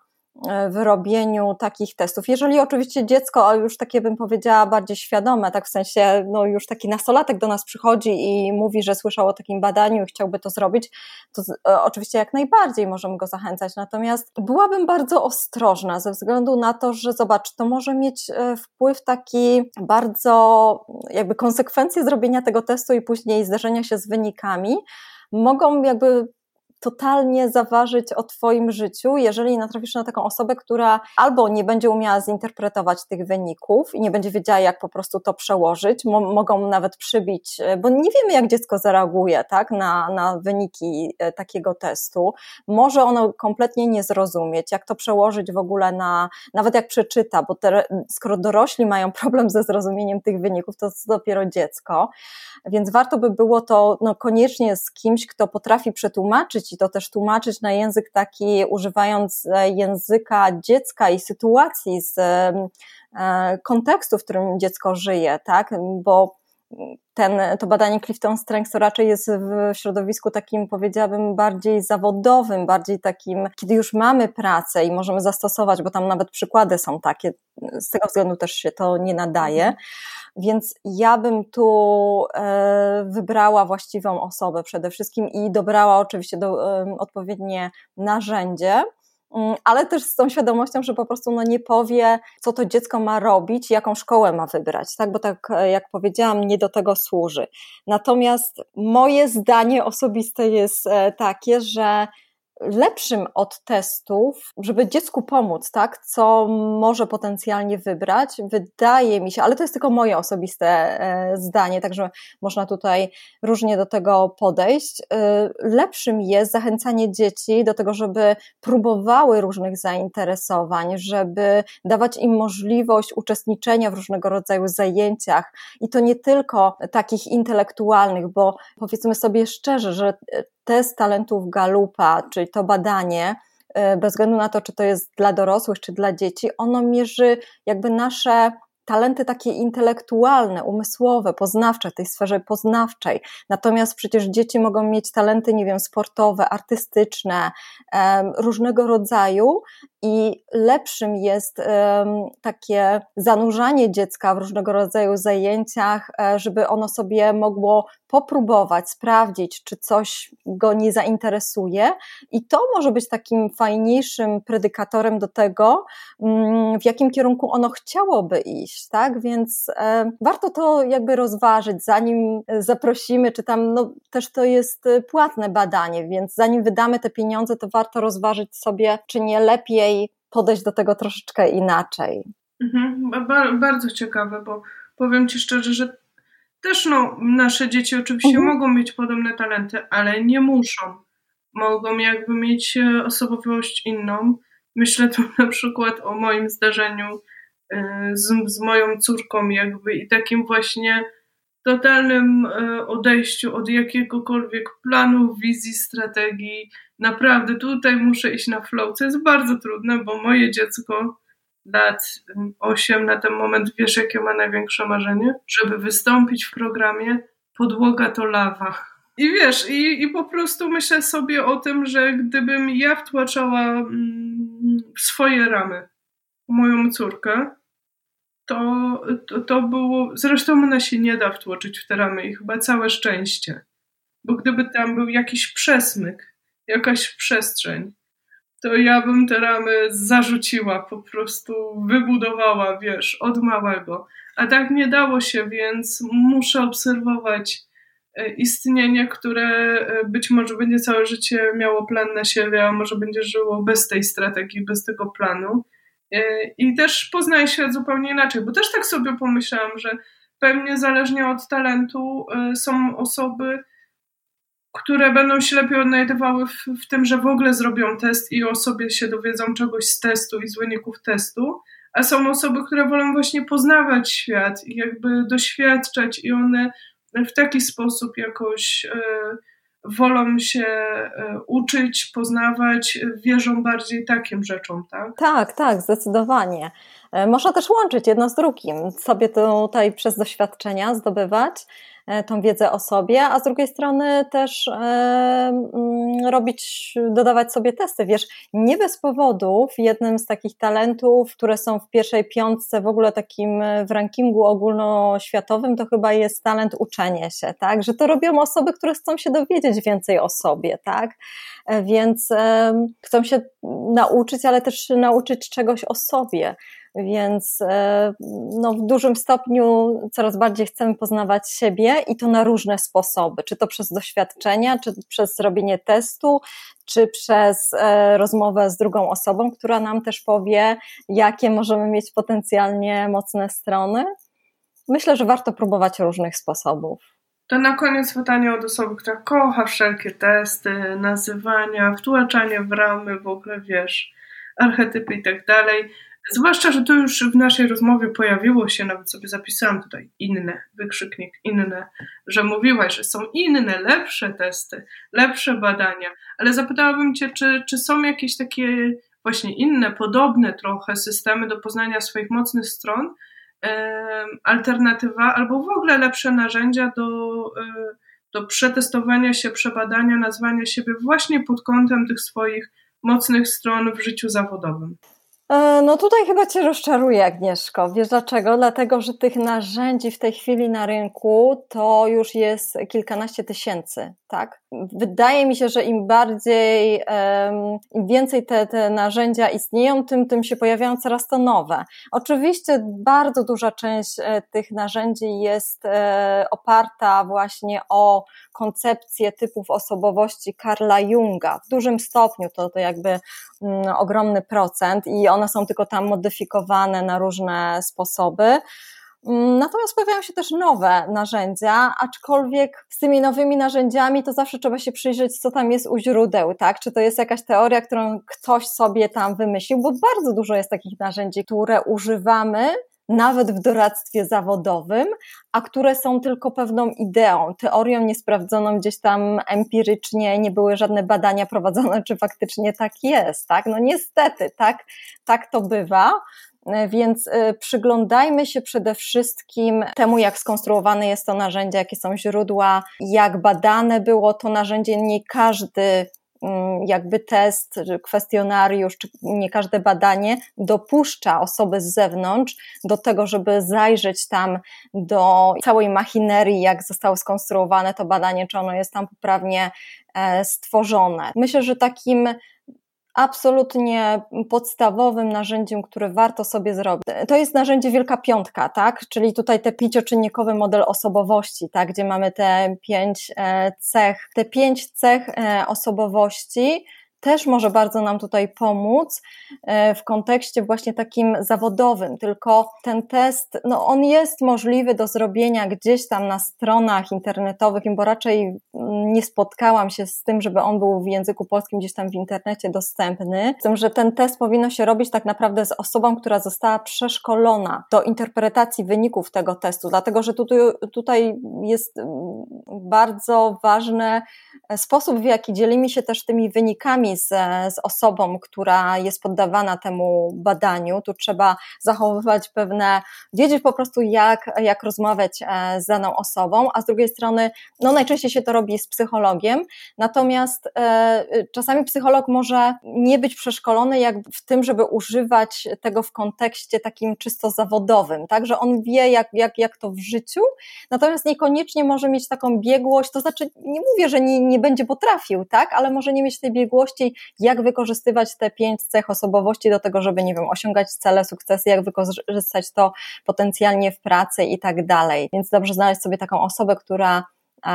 w robieniu takich testów. Jeżeli oczywiście dziecko, już takie bym powiedziała, bardziej świadome, tak w sensie, no już taki nastolatek do nas przychodzi i mówi, że słyszał o takim badaniu i chciałby to zrobić, to e, oczywiście jak najbardziej możemy go zachęcać. Natomiast byłabym bardzo ostrożna ze względu na to, że zobacz, to może mieć e, wpływ taki bardzo, jakby konsekwencje zrobienia tego testu i później zderzenia się z wynikami mogą jakby totalnie zaważyć o Twoim życiu, jeżeli natrafisz na taką osobę, która albo nie będzie umiała zinterpretować tych wyników i nie będzie wiedziała, jak po prostu to przełożyć, mogą nawet przybić, e, bo nie wiemy, jak dziecko zareaguje tak, na, na wyniki e, takiego testu. Może ono kompletnie nie zrozumieć, jak to przełożyć w ogóle na, nawet jak przeczyta, bo te, skoro dorośli mają problem ze zrozumieniem tych wyników, to jest dopiero dziecko. Więc warto by było to no, koniecznie z kimś, kto potrafi przetłumaczyć i to też tłumaczyć na język taki, używając e, języka dziecka i sytuacji z e, kontekstu, w którym dziecko żyje, tak? Bo ten, to badanie Clifton Strengths to raczej jest w środowisku takim, powiedziałabym, bardziej zawodowym, bardziej takim, kiedy już mamy pracę i możemy zastosować, bo tam nawet przykłady są takie, z tego względu też się to nie nadaje. Mhm. Więc ja bym tu e, wybrała właściwą osobę przede wszystkim i dobrała oczywiście do, odpowiednie narzędzie ale też z tą świadomością, że po prostu no nie powie, co to dziecko ma robić, jaką szkołę ma wybrać, tak? Bo tak e, jak powiedziałam, nie do tego służy. Natomiast moje zdanie osobiste jest e, takie, że lepszym od testów, żeby dziecku pomóc, tak, co może potencjalnie wybrać, wydaje mi się, ale to jest tylko moje osobiste e, zdanie, także można tutaj różnie do tego podejść. E, lepszym jest zachęcanie dzieci do tego, żeby próbowały różnych zainteresowań, żeby dawać im możliwość uczestniczenia w różnego rodzaju zajęciach. I to nie tylko takich intelektualnych, bo powiedzmy sobie szczerze, że test talentów Galupa, czyli to badanie, e, bez względu na to, czy to jest dla dorosłych, czy dla dzieci, ono mierzy jakby nasze talenty takie intelektualne, umysłowe, poznawcze, w tej sferze poznawczej. Natomiast przecież dzieci mogą mieć talenty, nie wiem, sportowe, artystyczne, różnego rodzaju i lepszym jest takie zanurzanie dziecka w różnego rodzaju zajęciach, e, żeby ono sobie mogło popróbować, sprawdzić, czy coś go nie zainteresuje, i to może być takim fajniejszym predykatorem do tego, mm, w jakim kierunku ono chciałoby iść, tak? Więc e, warto to jakby rozważyć, zanim zaprosimy, czy tam, no też to jest płatne badanie, więc zanim wydamy te pieniądze, to warto rozważyć sobie, czy nie lepiej podejść do tego troszeczkę inaczej. Mhm, bardzo ciekawe, bo powiem Ci szczerze, że też no, nasze dzieci oczywiście mhm. mogą mieć podobne talenty, ale nie muszą. Mogą jakby mieć e, osobowość inną. Myślę tu na przykład o moim zdarzeniu e, z, z moją córką jakby i takim właśnie totalnym e, odejściu od jakiegokolwiek planu, wizji, strategii. Naprawdę tutaj muszę iść na flow, co jest bardzo trudne, bo moje dziecko lat 8 na ten moment, wiesz jakie ma największe marzenie? Żeby wystąpić w programie Podłoga to lawa. I wiesz, i, i po prostu myślę sobie o tym, że gdybym ja wtłaczała mm, w swoje ramy moją córkę, to, to, to było. Zresztą ona się nie da wtłoczyć w te ramy i chyba całe szczęście. Bo gdyby tam był jakiś przesmyk, jakaś przestrzeń, to ja bym te ramy zarzuciła, po prostu wybudowała, wiesz, od małego. A tak nie dało się, więc muszę obserwować e, istnienie, które e, być może będzie całe życie miało plan na siebie, a może będzie żyło bez tej strategii, bez tego planu. E, I też poznaję świat zupełnie inaczej, bo też tak sobie pomyślałam, że pewnie zależnie od talentu są osoby, które będą się lepiej odnajdywały w, w, tym, że w ogóle zrobią test i o sobie się dowiedzą czegoś z testu i z wyników testu, a są osoby, które wolą właśnie poznawać świat i jakby doświadczać i one w taki sposób jakoś e, wolą się e, uczyć, poznawać, wierzą bardziej takim rzeczom, tak? Tak, tak, zdecydowanie. E, można też łączyć jedno z drugim, sobie tutaj przez doświadczenia zdobywać tą wiedzę o sobie, a z drugiej strony też e, mm, robić, dodawać sobie testy. Wiesz, nie bez powodów jednym z takich talentów, które są w pierwszej piątce w ogóle takim e, w rankingu ogólnoświatowym, to chyba jest talent uczenia się, tak? Że to robią osoby, które chcą się dowiedzieć więcej o sobie, tak? Więc chcą się nauczyć, ale też nauczyć czegoś o sobie. Więc e, no, w dużym stopniu coraz bardziej chcemy poznawać siebie i to na różne sposoby, czy to przez doświadczenia, czy przez robienie testu, czy przez e, rozmowę z drugą osobą, która nam też powie, jakie możemy mieć potencjalnie mocne strony. Myślę, że warto próbować różnych sposobów. To na koniec pytanie od osoby, która kocha wszelkie testy, nazywania, wtłaczanie w ramy, w ogóle wiesz, archetypy i tak dalej. Zwłaszcza, że to już w naszej rozmowie pojawiło się, nawet sobie zapisałam tutaj inne, wykrzyknik inne, że mówiłaś, że są inne, lepsze testy, lepsze badania, ale zapytałabym Cię, czy, czy są jakieś takie właśnie inne, podobne trochę systemy do poznania swoich mocnych stron, alternatywa albo w ogóle lepsze narzędzia do, e, do przetestowania się, przebadania, nazwania siebie właśnie pod kątem tych swoich mocnych stron w życiu zawodowym. E, no tutaj chyba Cię rozczaruję, Agnieszko. Wiesz dlaczego? Dlatego, że tych narzędzi w tej chwili na rynku to już jest kilkanaście tysięcy. tak? Wydaje mi się, że im bardziej, im więcej te, te narzędzia istnieją, tym, tym się pojawiają coraz to nowe. Oczywiście bardzo duża część e, tych narzędzi jest e, oparta właśnie o koncepcję typów osobowości Karla Junga. W dużym stopniu to, to jakby mm, ogromny procent i one są tylko tam modyfikowane na różne sposoby. Natomiast pojawiają się też nowe narzędzia, aczkolwiek z tymi nowymi narzędziami to zawsze trzeba się przyjrzeć, co tam jest u źródeł, tak? Czy to jest jakaś teoria, którą ktoś sobie tam wymyślił, bo bardzo dużo jest takich narzędzi, które używamy, nawet w doradztwie zawodowym, a które są tylko pewną ideą, teorią niesprawdzoną gdzieś tam empirycznie, nie były żadne badania <laughs> prowadzone, czy faktycznie tak jest, tak? No niestety, tak, tak to bywa. E, więc e, przyglądajmy się przede wszystkim temu, jak skonstruowane jest to narzędzie, jakie są źródła, jak badane było to narzędzie. Nie każdy mm, jakby test, kwestionariusz, czy nie każde badanie dopuszcza osoby z zewnątrz do tego, żeby zajrzeć tam do całej machinerii, jak zostało skonstruowane to badanie, czy ono jest tam poprawnie e, stworzone. Myślę, że takim absolutnie podstawowym narzędziem, które warto sobie zrobić. To jest narzędzie Wielka Piątka, tak? Czyli tutaj te pięcioczynnikowy model osobowości, tak? Gdzie mamy te pięć e, cech, te pięć cech e, osobowości, też może bardzo nam tutaj pomóc e, w kontekście właśnie takim zawodowym, tylko ten test, no on jest możliwy do zrobienia gdzieś tam na stronach internetowych, bo raczej mm, nie spotkałam się z tym, żeby on był w języku polskim gdzieś tam w internecie dostępny, z tym, że ten test powinno się robić tak naprawdę z osobą, która została przeszkolona do interpretacji wyników tego testu, dlatego, że tutaj, tutaj jest mm, bardzo ważny sposób, w jaki dzielimy się też tymi wynikami z, z osobą, która jest poddawana temu badaniu. Tu trzeba zachowywać pewne, wiedzieć po prostu jak, jak rozmawiać e, z daną osobą, a z drugiej strony, no najczęściej się to robi z psychologiem, natomiast e, czasami psycholog może nie być przeszkolony jak w tym, żeby używać tego w kontekście takim czysto zawodowym, tak, że on wie jak, jak, jak to w życiu, natomiast niekoniecznie może mieć taką biegłość, to znaczy nie mówię, że nie, nie będzie potrafił, tak, ale może nie mieć tej biegłości, jak wykorzystywać te pięć cech osobowości do tego, żeby, nie wiem, osiągać cele, sukcesy, jak wykorzystać to potencjalnie w pracy i tak dalej. Więc dobrze znaleźć sobie taką osobę, która e,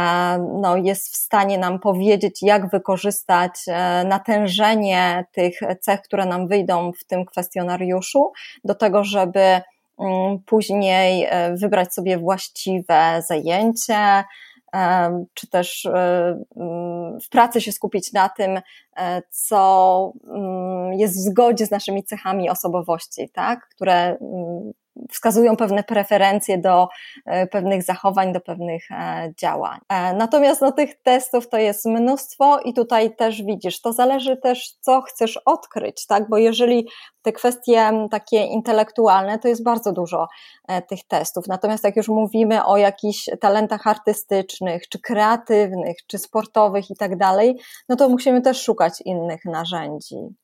no, jest w stanie nam powiedzieć, jak wykorzystać e, natężenie tych cech, które nam wyjdą w tym kwestionariuszu, do tego, żeby mm, później e, wybrać sobie właściwe zajęcie, czy też e, mm, w pracy się skupić na tym, e, co mm, jest w zgodzie z naszymi cechami osobowości, tak? które mm, wskazują pewne preferencje do e, pewnych zachowań, do pewnych e, działań. E, natomiast no, tych testów to jest mnóstwo i tutaj też widzisz, to zależy też, co chcesz odkryć, tak? Bo jeżeli te kwestie takie intelektualne, to jest bardzo dużo tych testów. Natomiast jak już mówimy o jakichś talentach artystycznych, czy kreatywnych, czy sportowych i tak dalej, no to musimy też szukać innych narzędzi.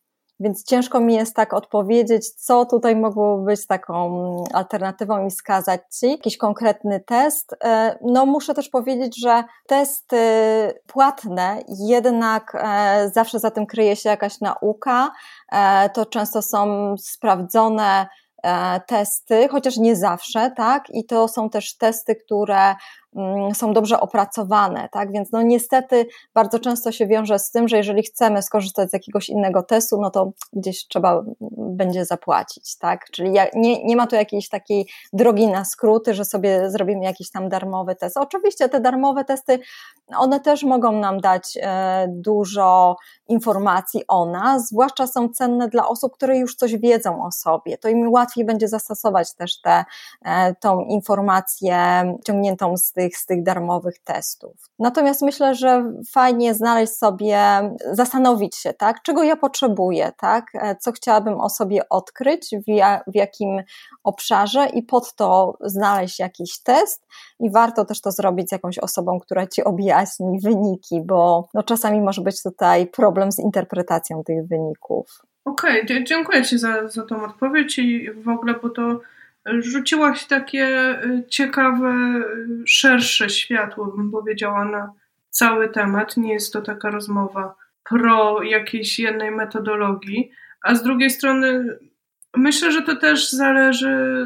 Więc ciężko mi jest tak odpowiedzieć, co tutaj mogłoby być taką alternatywą i wskazać Ci jakiś konkretny test. E, no muszę też powiedzieć, że testy płatne jednak e, zawsze za tym kryje się jakaś nauka. E, to często są sprawdzone testy, chociaż nie zawsze, tak? I to są też testy, które są dobrze opracowane, tak? Więc no niestety bardzo często się wiąże z tym, że jeżeli chcemy skorzystać z jakiegoś innego testu, no to gdzieś trzeba będzie zapłacić, tak? Czyli nie, nie ma tu jakiejś takiej drogi na skróty, że sobie zrobimy jakiś tam darmowy test. Oczywiście te darmowe testy, one też mogą nam dać e, dużo informacji o nas, zwłaszcza są cenne dla osób, które już coś wiedzą o sobie. To im łatwiej będzie zastosować też tę e, tą informację ciągniętą z tych, z tych darmowych testów. Natomiast myślę, że fajnie znaleźć sobie, zastanowić się, tak, czego ja potrzebuję, tak, e, co chciałabym o sobie odkryć, w, ja, w jakim obszarze i pod to znaleźć jakiś test i warto też to zrobić z jakąś osobą, która ci objaśni wyniki, bo no, czasami może być tutaj problem z interpretacją tych wyników. Okej, okay, dziękuję Ci za, za tą odpowiedź i w ogóle, bo to rzuciłaś takie y, ciekawe, y, szersze światło, bym powiedziała, na, cały temat. Nie jest to taka rozmowa pro jakiejś jednej metodologii, a z drugiej strony myślę, że to też zależy,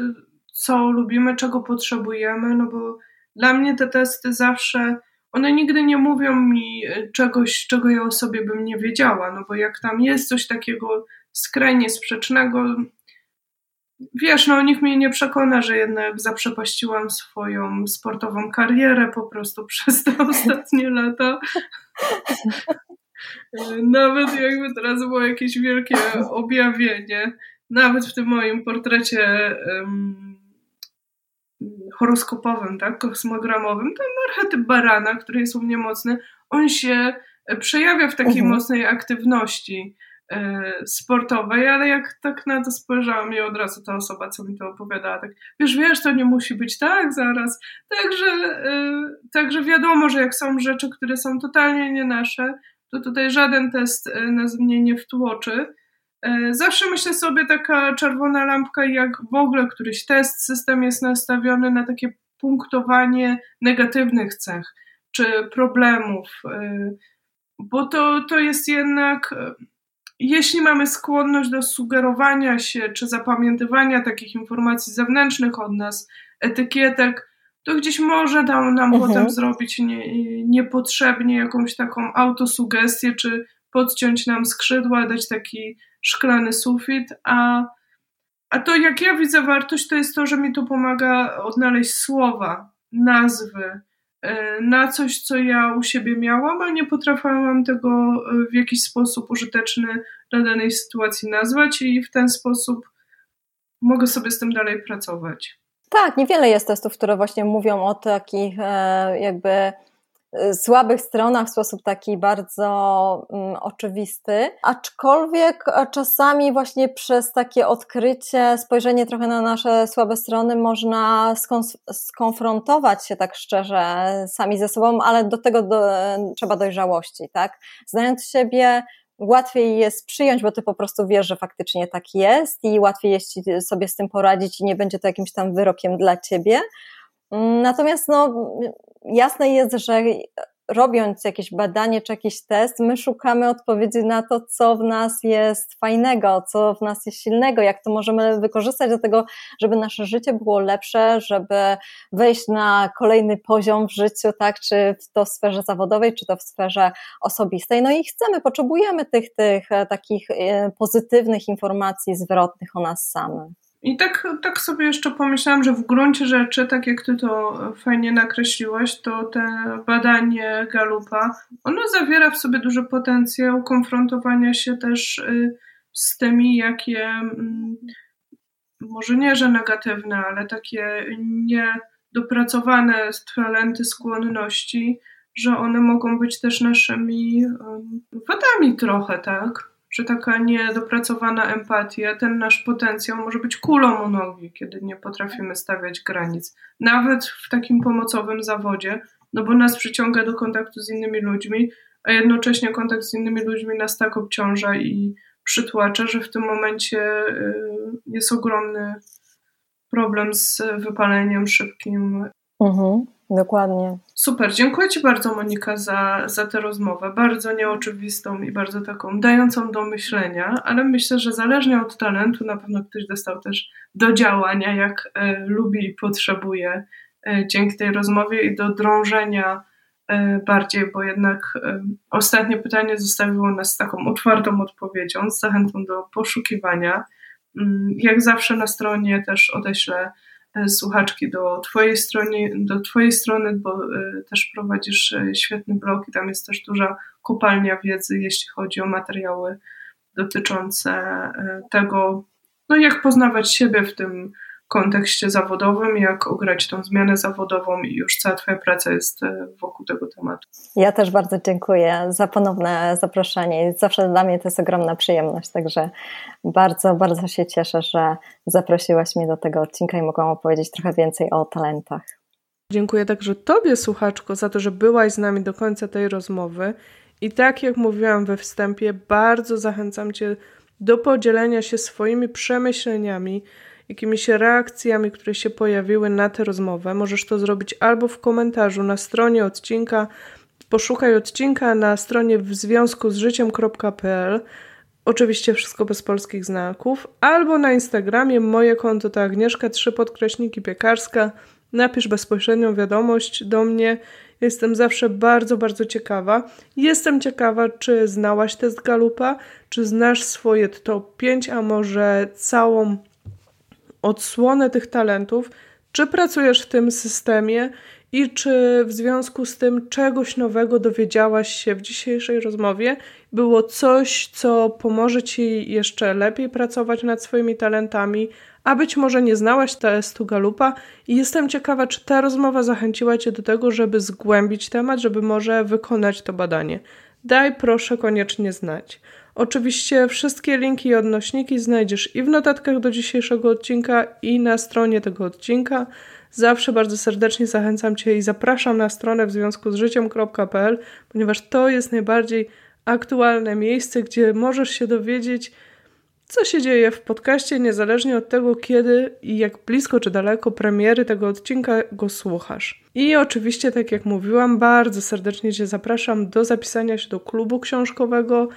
co lubimy, czego potrzebujemy, no bo dla mnie te testy zawsze, one nigdy nie mówią mi czegoś, czego ja o sobie bym nie wiedziała, no bo jak tam jest coś takiego skrajnie sprzecznego, wiesz, no nikt mnie nie przekona, że jednak zaprzepaściłam swoją sportową karierę po prostu <laughs> przez te ostatnie lata. <laughs> Nawet jakby teraz było jakieś wielkie objawienie, nawet w tym moim portrecie um, horoskopowym, tak, kosmogramowym, ten archetyp barana, który jest u mnie mocny, on się przejawia w takiej mhm. mocnej aktywności sportowej, ale jak tak na to spojrzałam i od razu ta osoba, co mi to opowiadała, tak, wiesz, wiesz, to nie musi być tak zaraz. Także, e, także wiadomo, że jak są rzeczy, które są totalnie nie nasze, to tutaj żaden test e, nas mnie nie wtłoczy. Zawsze myślę sobie taka czerwona lampka, jak w ogóle któryś test, system jest nastawiony na takie punktowanie negatywnych cech czy problemów, bo to, to jest jednak, jeśli mamy skłonność do sugerowania się czy zapamiętywania takich informacji zewnętrznych od nas, etykietek, to gdzieś może dał nam mhm. potem zrobić nie, niepotrzebnie jakąś taką autosugestię, czy podciąć nam skrzydła, dać taki szklany sufit, a, a to jak ja widzę wartość, to jest to, że mi to pomaga odnaleźć słowa, nazwy, na coś, co ja u siebie miałam, a nie potrafiłam tego w jakiś sposób użyteczny dla danej sytuacji nazwać i w ten sposób mogę sobie z tym dalej pracować. Tak, niewiele jest testów, które właśnie mówią o takich e, jakby e, słabych stronach w sposób taki bardzo mm, oczywisty, aczkolwiek e, czasami właśnie przez takie odkrycie, spojrzenie trochę na nasze słabe strony można skonfrontować się tak szczerze sami ze sobą, ale do tego do, trzeba dojrzałości, tak? Znając siebie, łatwiej jest przyjąć, bo ty po prostu wiesz, że faktycznie tak jest i łatwiej jest sobie z tym poradzić i nie będzie to jakimś tam wyrokiem dla ciebie. Natomiast no, jasne jest, że robiąc jakieś badanie czy jakiś test, my szukamy odpowiedzi na to, co w nas jest fajnego, co w nas jest silnego, jak to możemy wykorzystać do tego, żeby nasze życie było lepsze, żeby wejść na kolejny poziom w życiu, tak, czy to w sferze zawodowej, czy to w sferze osobistej. No i chcemy, potrzebujemy tych, tych e, takich e, pozytywnych informacji zwrotnych o nas samych. I tak, tak sobie jeszcze pomyślałam, że w gruncie rzeczy, tak jak ty to fajnie nakreśliłaś, to te badanie Galupa, ono zawiera w sobie duży potencjał konfrontowania się też y, z tymi, jakie mm, może nie, że negatywne, ale takie niedopracowane talenty, skłonności, że one mogą być też naszymi wadami trochę, tak? Że taka niedopracowana empatia, ten nasz potencjał może być kulą u nogi, kiedy nie potrafimy stawiać granic. Nawet w takim pomocowym zawodzie, no bo nas przyciąga do kontaktu z innymi ludźmi, a jednocześnie kontakt z innymi ludźmi nas tak obciąża i przytłacza, że w tym momencie y, jest ogromny problem z wypaleniem szybkim. Mhm. Dokładnie. Super, dziękuję Ci bardzo Monika za, za tę rozmowę, bardzo nieoczywistą i bardzo taką dającą do myślenia, ale myślę, że zależnie od talentu na pewno ktoś dostał też do działania, jak e, lubi i potrzebuje e, dzięki tej rozmowie i do drążenia e, bardziej, bo jednak e, ostatnie pytanie zostawiło nas z taką otwartą odpowiedzią, z zachętą do poszukiwania. Mm, jak zawsze na stronie też odeślę słuchaczki do twojej, strony, do twojej strony, bo e, też prowadzisz e, świetny blog i tam jest też duża kopalnia wiedzy, jeśli chodzi o materiały dotyczące tego, no jak poznawać siebie w tym kontekście zawodowym, jak ograć tą zmianę zawodową i już cała Twoja praca jest e, wokół tego tematu. Ja też bardzo dziękuję za ponowne zaproszenie. Zawsze dla mnie to jest ogromna przyjemność, także bardzo, bardzo się cieszę, że zaprosiłaś mnie do tego odcinka i mogłam opowiedzieć trochę więcej o talentach. Dziękuję także Tobie, słuchaczko, za to, że byłaś z nami do końca tej rozmowy. I tak jak mówiłam we wstępie, bardzo zachęcam Cię do podzielenia się swoimi przemyśleniami jakimiś reakcjami, które się pojawiły na tę rozmowę. Możesz to zrobić albo w komentarzu na stronie odcinka, poszukaj odcinka na stronie w związku z życiem.pl. Oczywiście wszystko bez polskich znaków. Albo na Instagramie moje konto to Agnieszka 3 podkreśniki piekarska. Napisz bezpośrednią wiadomość do mnie. Jestem zawsze bardzo, bardzo ciekawa. Jestem ciekawa, czy znałaś test Galupa, czy znasz swoje top 5, a może całą odsłonę tych talentów, czy pracujesz w tym systemie i czy w związku z tym czegoś nowego dowiedziałaś się w dzisiejszej rozmowie? Było coś, co pomoże ci jeszcze lepiej pracować nad swoimi talentami, a być może nie znałaś testu Galupa i jestem ciekawa, czy ta rozmowa zachęciła cię do tego, żeby zgłębić temat, żeby może wykonać to badanie. Daj proszę koniecznie znać. Oczywiście wszystkie linki i odnośniki znajdziesz i w notatkach do dzisiejszego odcinka, i na stronie tego odcinka. Zawsze bardzo serdecznie zachęcam Cię i zapraszam na stronę w związku z życiem.pl, ponieważ to jest najbardziej aktualne miejsce, gdzie możesz się dowiedzieć, co się dzieje w podcaście, niezależnie od tego, kiedy i jak blisko czy daleko premiery tego odcinka go słuchasz. I oczywiście, tak jak mówiłam, bardzo serdecznie Cię zapraszam do zapisania się do klubu książkowego.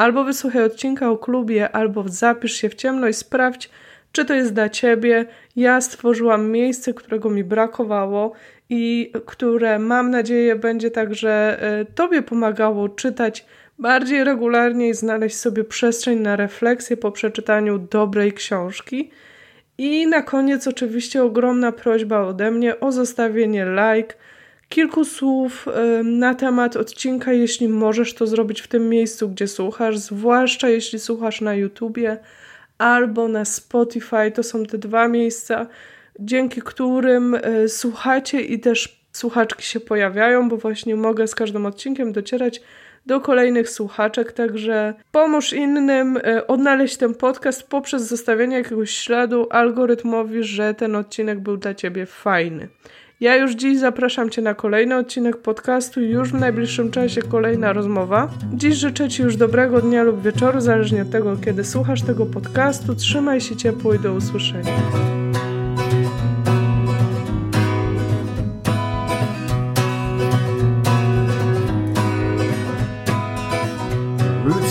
Albo wysłuchaj odcinka o klubie, albo zapisz się w ciemno i sprawdź, czy to jest dla Ciebie. Ja stworzyłam miejsce, którego mi brakowało i które mam nadzieję będzie także e, Tobie pomagało czytać bardziej regularnie i znaleźć sobie przestrzeń na refleksję po przeczytaniu dobrej książki. I na koniec oczywiście ogromna prośba ode mnie o zostawienie like, kilku słów na temat odcinka, jeśli możesz to zrobić w tym miejscu, gdzie słuchasz, zwłaszcza jeśli słuchasz na YouTubie albo na Spotify. To są te dwa miejsca, dzięki którym e, słuchacie i też słuchaczki się pojawiają, bo właśnie mogę z każdym odcinkiem docierać do kolejnych słuchaczek, także pomóż innym e, odnaleźć ten podcast poprzez zostawienie jakiegoś śladu algorytmowi, że ten odcinek był dla Ciebie fajny. Ja już dziś zapraszam Cię na kolejny odcinek podcastu, już w najbliższym czasie kolejna rozmowa. Dziś życzę Ci już dobrego dnia lub wieczoru, zależnie od tego, kiedy słuchasz tego podcastu. Trzymaj się ciepło i do usłyszenia.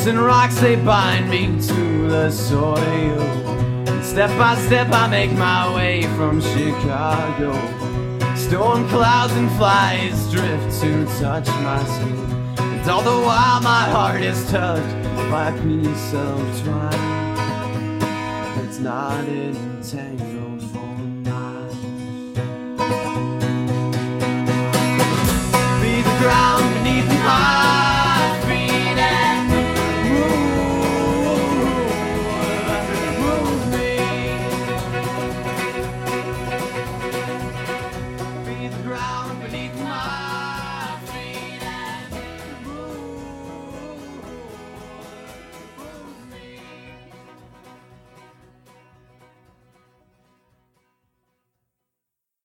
And rocks they bind me to the soil. Step by step I make my way from Chicago. Storm clouds and flies drift to touch my skin, And all the while my heart is touched by a piece of twine that's not entangled for mine. Be the ground beneath my